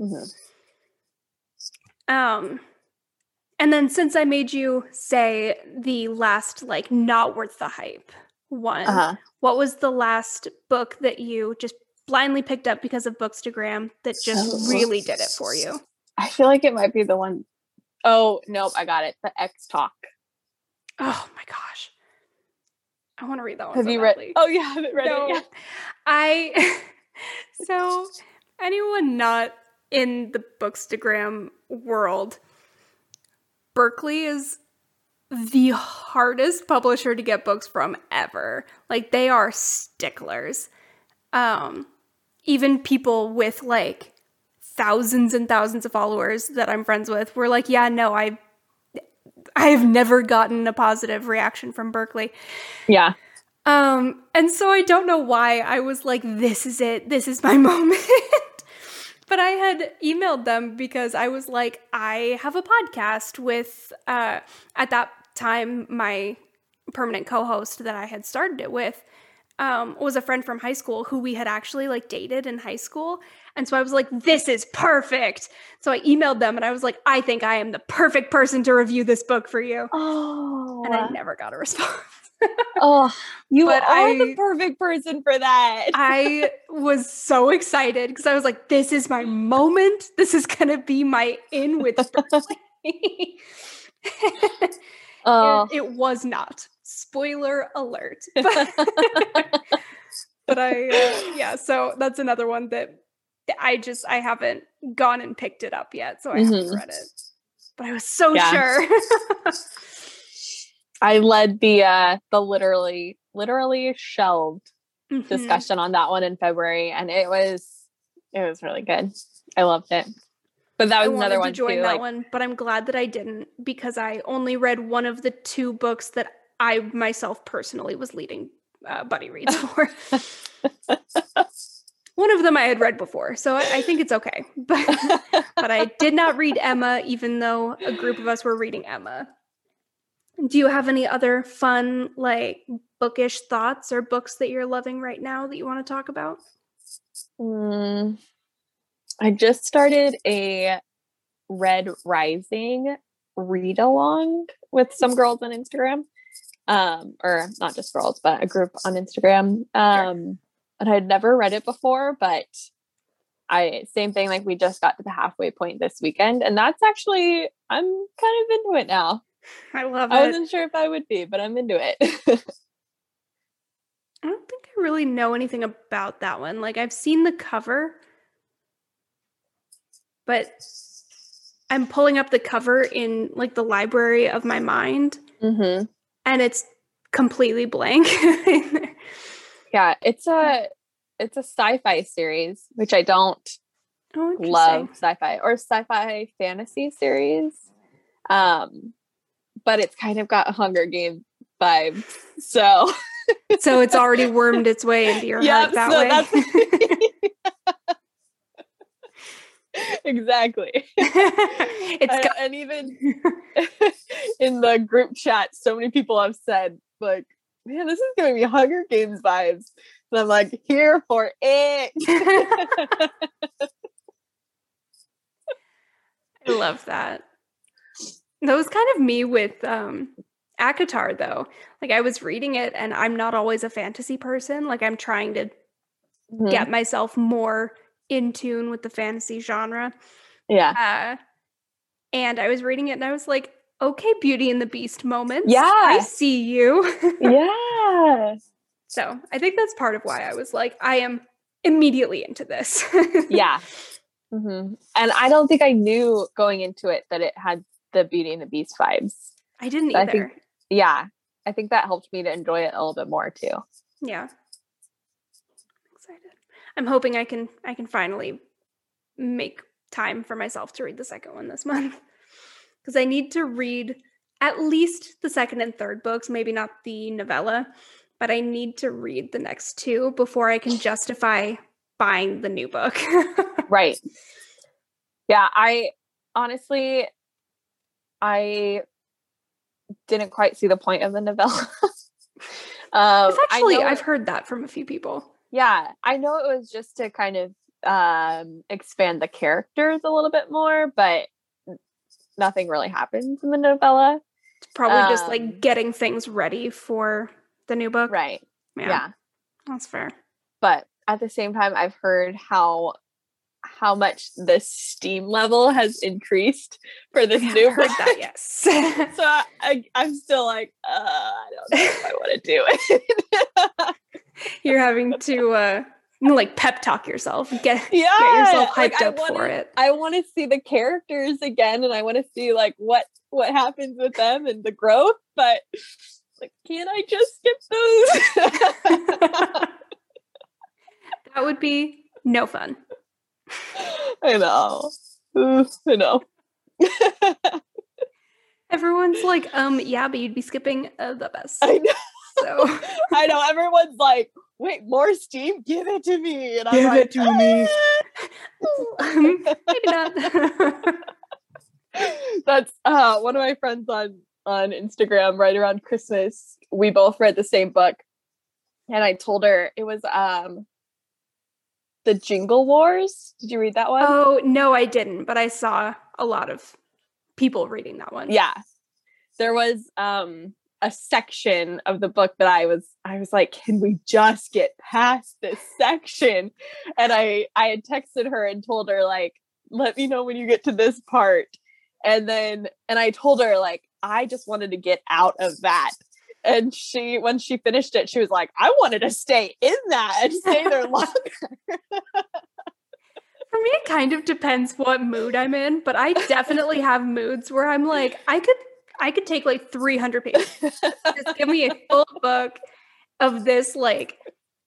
Mm-hmm. Um, and then since I made you say the last like not worth the hype one, uh-huh. what was the last book that you just blindly picked up because of Bookstagram that just oh. really did it for you? I feel like it might be the one oh nope, I got it. The Ex Talk. Oh my gosh. I want to read that one. Have so you read? Oh, yeah, I haven't read no, it yet. I so anyone not in the Bookstagram world Berkley is the hardest publisher to get books from ever. Like they are sticklers. Um even people with like thousands and thousands of followers that I'm friends with were like, "Yeah, no, I I've never gotten a positive reaction from Berkley. Yeah. Um and so I don't know why I was like, "This is it. This is my moment." but I had emailed them because I was like, I have a podcast with, uh, at that time, my permanent co host that I had started it with um, was a friend from high school who we had actually like dated in high school. And so I was like, this is perfect. So I emailed them and I was like, I think I am the perfect person to review this book for you. Oh. And I never got a response oh, you but are I, the perfect person for that. I was so excited because I was like, this is my moment. This is going to be my in with. Oh, It, was not. Spoiler alert. But, but I, uh, yeah, so that's another one that I just, I haven't gone and picked it up yet. So I haven't Mhm. read it. But I was so Yeah. sure. I led the uh the literally literally shelved Mhm. discussion on that one in February, and it was it was really good. I loved it. But that I was another one to join too. that Like, one, but I'm glad that I didn't because I only read one of the two books that I myself personally was leading uh, buddy reads for. one of them I had read before, so I, I think it's okay. But but I did not read Emma, even though a group of us were reading Emma. Do you have any other fun, like bookish thoughts or books that you're loving right now that you want to talk about? Mm, I just started a Red Rising read along with some girls on Instagram. Um, or not just girls, but a group on Instagram. Um, and I'd never read it before, but I same thing, like we just got to the halfway point this weekend, and that's actually I'm kind of into it now. I love it. I wasn't sure if I would be, but I'm into it. I don't think I really know anything about that one. Like I've seen the cover, but I'm pulling up the cover in like the library of my mind hmm and it's completely blank. Yeah, it's a it's a sci-fi series, which I don't oh, love sci-fi or sci-fi fantasy series. Um, but it's kind of got Hunger Game vibes. So So it's already wormed its way into your yeah, heart that so way. that's exactly. it's I- got and even in the group chat, so many people have said, like, man, this is giving me Hunger Games vibes. And I'm like, here for it. I love that. That was kind of me with um ACOTAR though. Like I was reading it and I'm not always a fantasy person. Like I'm trying to Mhm. get myself more in tune with the fantasy genre. Yeah. Uh and I was reading it and I was like, okay, Beauty and the Beast moments. Yeah. I see you. Yeah. so I think that's part of why I was like, I am immediately into this. yeah. hmm And I don't think I knew going into it that it had the Beauty and the Beast vibes. I didn't I either. think- Yeah. I think that helped me to enjoy it a little bit more too. Yeah. Excited. I'm hoping I can I can finally make time for myself to read the second one this month. Cuz I need to read at least the second and third books, maybe not the novella, but I need to read the next two before I can justify buying the new book. Right. Yeah. I honestly, I didn't quite see the point of the novella. um, actually I've heard that from a few people. yeah i know it was just to kind of um expand the characters a little bit more but nothing really happens in the novella It's probably just Um, like getting things ready for the new book. right Yeah. yeah. That's fair. but at the same time i've heard how how much the steam level has increased for this I new book. that, yes. so I, I i'm still like uh i don't know if i want to do it You're having to uh like pep talk yourself. Get yeah get yourself hyped I up for wanna- it. I want to see the characters again, and I want to see like what what happens with them and the growth. But like, can I just skip those? That would be no fun. I know. I know. Everyone's like, um, yeah, but you'd be skipping uh, the best. I know. So I know. Everyone's like, "Wait, more steam? Give it to me!" And I'm like, to me. um, maybe not. That's uh, one of my friends on on Instagram. Right around Christmas, we both read the same book, and I told her it was um, the Jingle Wars. Did you read that one? oh no, I didn't, but I saw a lot of people reading that one. yeah. There was um a section of the book that I was I was like, can we just get past this section? And I I had texted her and told her like, let me know when you get to this part. And then, and I told her, like, I just wanted to get out of that. And she, when she finished it, she was like, I wanted to stay in that and stay there longer. For me, it kind of depends what mood I'm in, but I definitely have moods where I'm like, I could, I could take like 300 pages. Just give me a full book of this like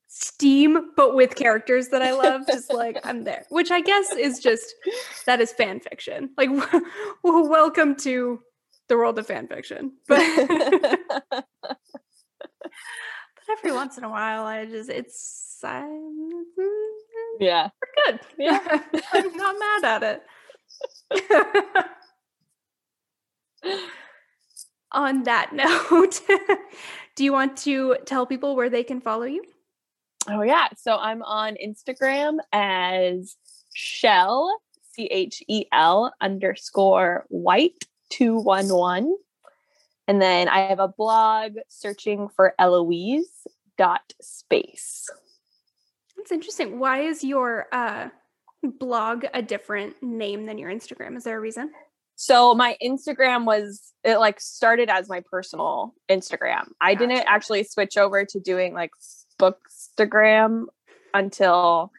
steam, but with characters that I love. Just like I'm there, which I guess is just that is fan fiction. Like, well, welcome to the world of fan fiction. But, but every once in a while, I just it's I'm, yeah, we're good. Yeah, I'm not mad at it. On that note, do you want to tell people where they can follow you? Oh yeah. So I'm on Instagram as Chel, C H E L underscore white two one one. And then I have a blog searching for Eloise dot space. That's interesting. Why is your uh, blog a different name than your Instagram? Is there a reason? So my Instagram was it like started as my personal Instagram. I Gotcha. didn't actually switch over to doing like bookstagram until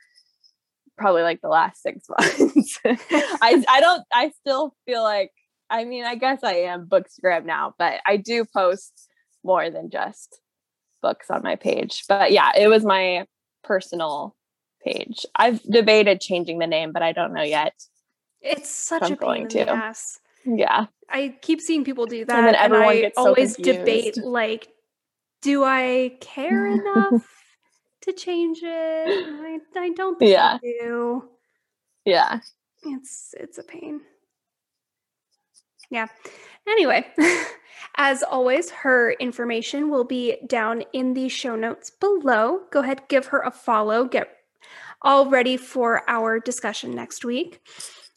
probably like the last six months. I I don't I still feel like I mean I guess I am bookstagram now, but I do post more than just books on my page. But yeah, it was my personal page. I've debated changing the name, but I don't know yet. It's such I'm a pain going in the to. ass. Yeah. I keep seeing people do that, And and, then everyone I gets so always debate like, do I care enough to change it? I, I don't think Yeah. I do. Yeah. It's it's a pain. Yeah. Anyway, as always, her information will be down in the show notes below. Go ahead, give her a follow. Get all ready for our discussion next week.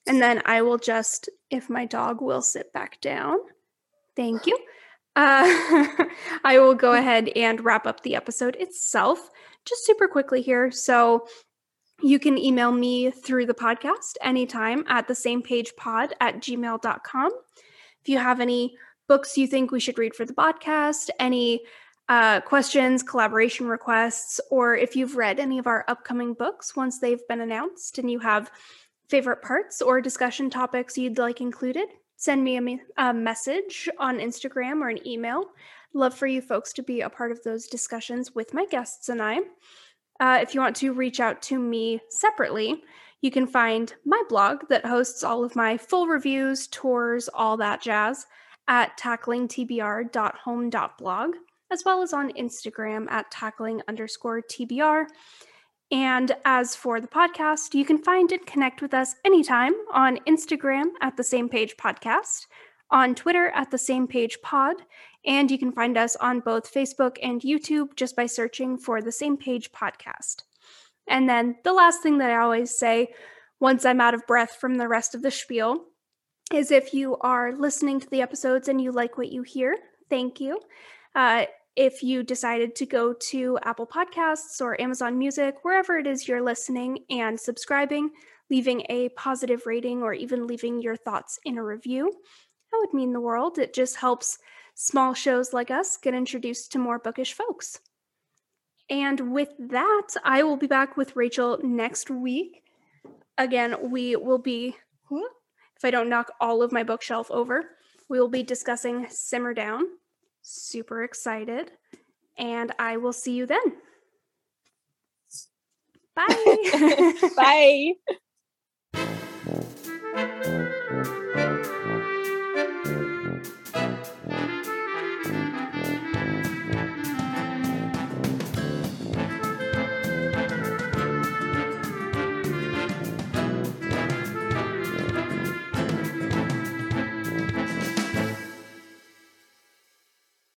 And then I will just, if my dog will sit back down, thank you. Uh, I will go ahead and wrap up the episode itself just super quickly here. So, you can email me through the podcast anytime at the same page pod at gmail.com. If you have any books you think we should read for the podcast, any uh, questions, collaboration requests, or if you've read any of our upcoming books once they've been announced and you have favorite parts or discussion topics you'd like included, send me a, me- a message on Instagram or an email. Love for you folks to be a part of those discussions with my guests and I. Uh, if you want to reach out to me separately, you can find my blog that hosts all of my full reviews, tours, all that jazz at tacklingtbr.home.blog, as well as on Instagram at tackling underscore TBR. And as for the podcast, you can find and connect with us anytime on Instagram at the same page podcast, on Twitter at the same page pod, and you can find us on both Facebook and YouTube just by searching for the same page podcast. And then the last thing that I always say once I'm out of breath from the rest of the spiel is if you are listening to the episodes and you like what you hear, thank you. Uh, if you decided to go to Apple Podcasts or Amazon Music, wherever it is you're listening and subscribing, leaving a positive rating or even leaving your thoughts in a review, that would mean the world. It just helps small shows like us get introduced to more bookish folks. And with that, I will be back with Rachel next week. Again, we will be, if I don't knock all of my bookshelf over, we will be discussing Simmer Down. Super excited. And I will see you then. Bye. Bye.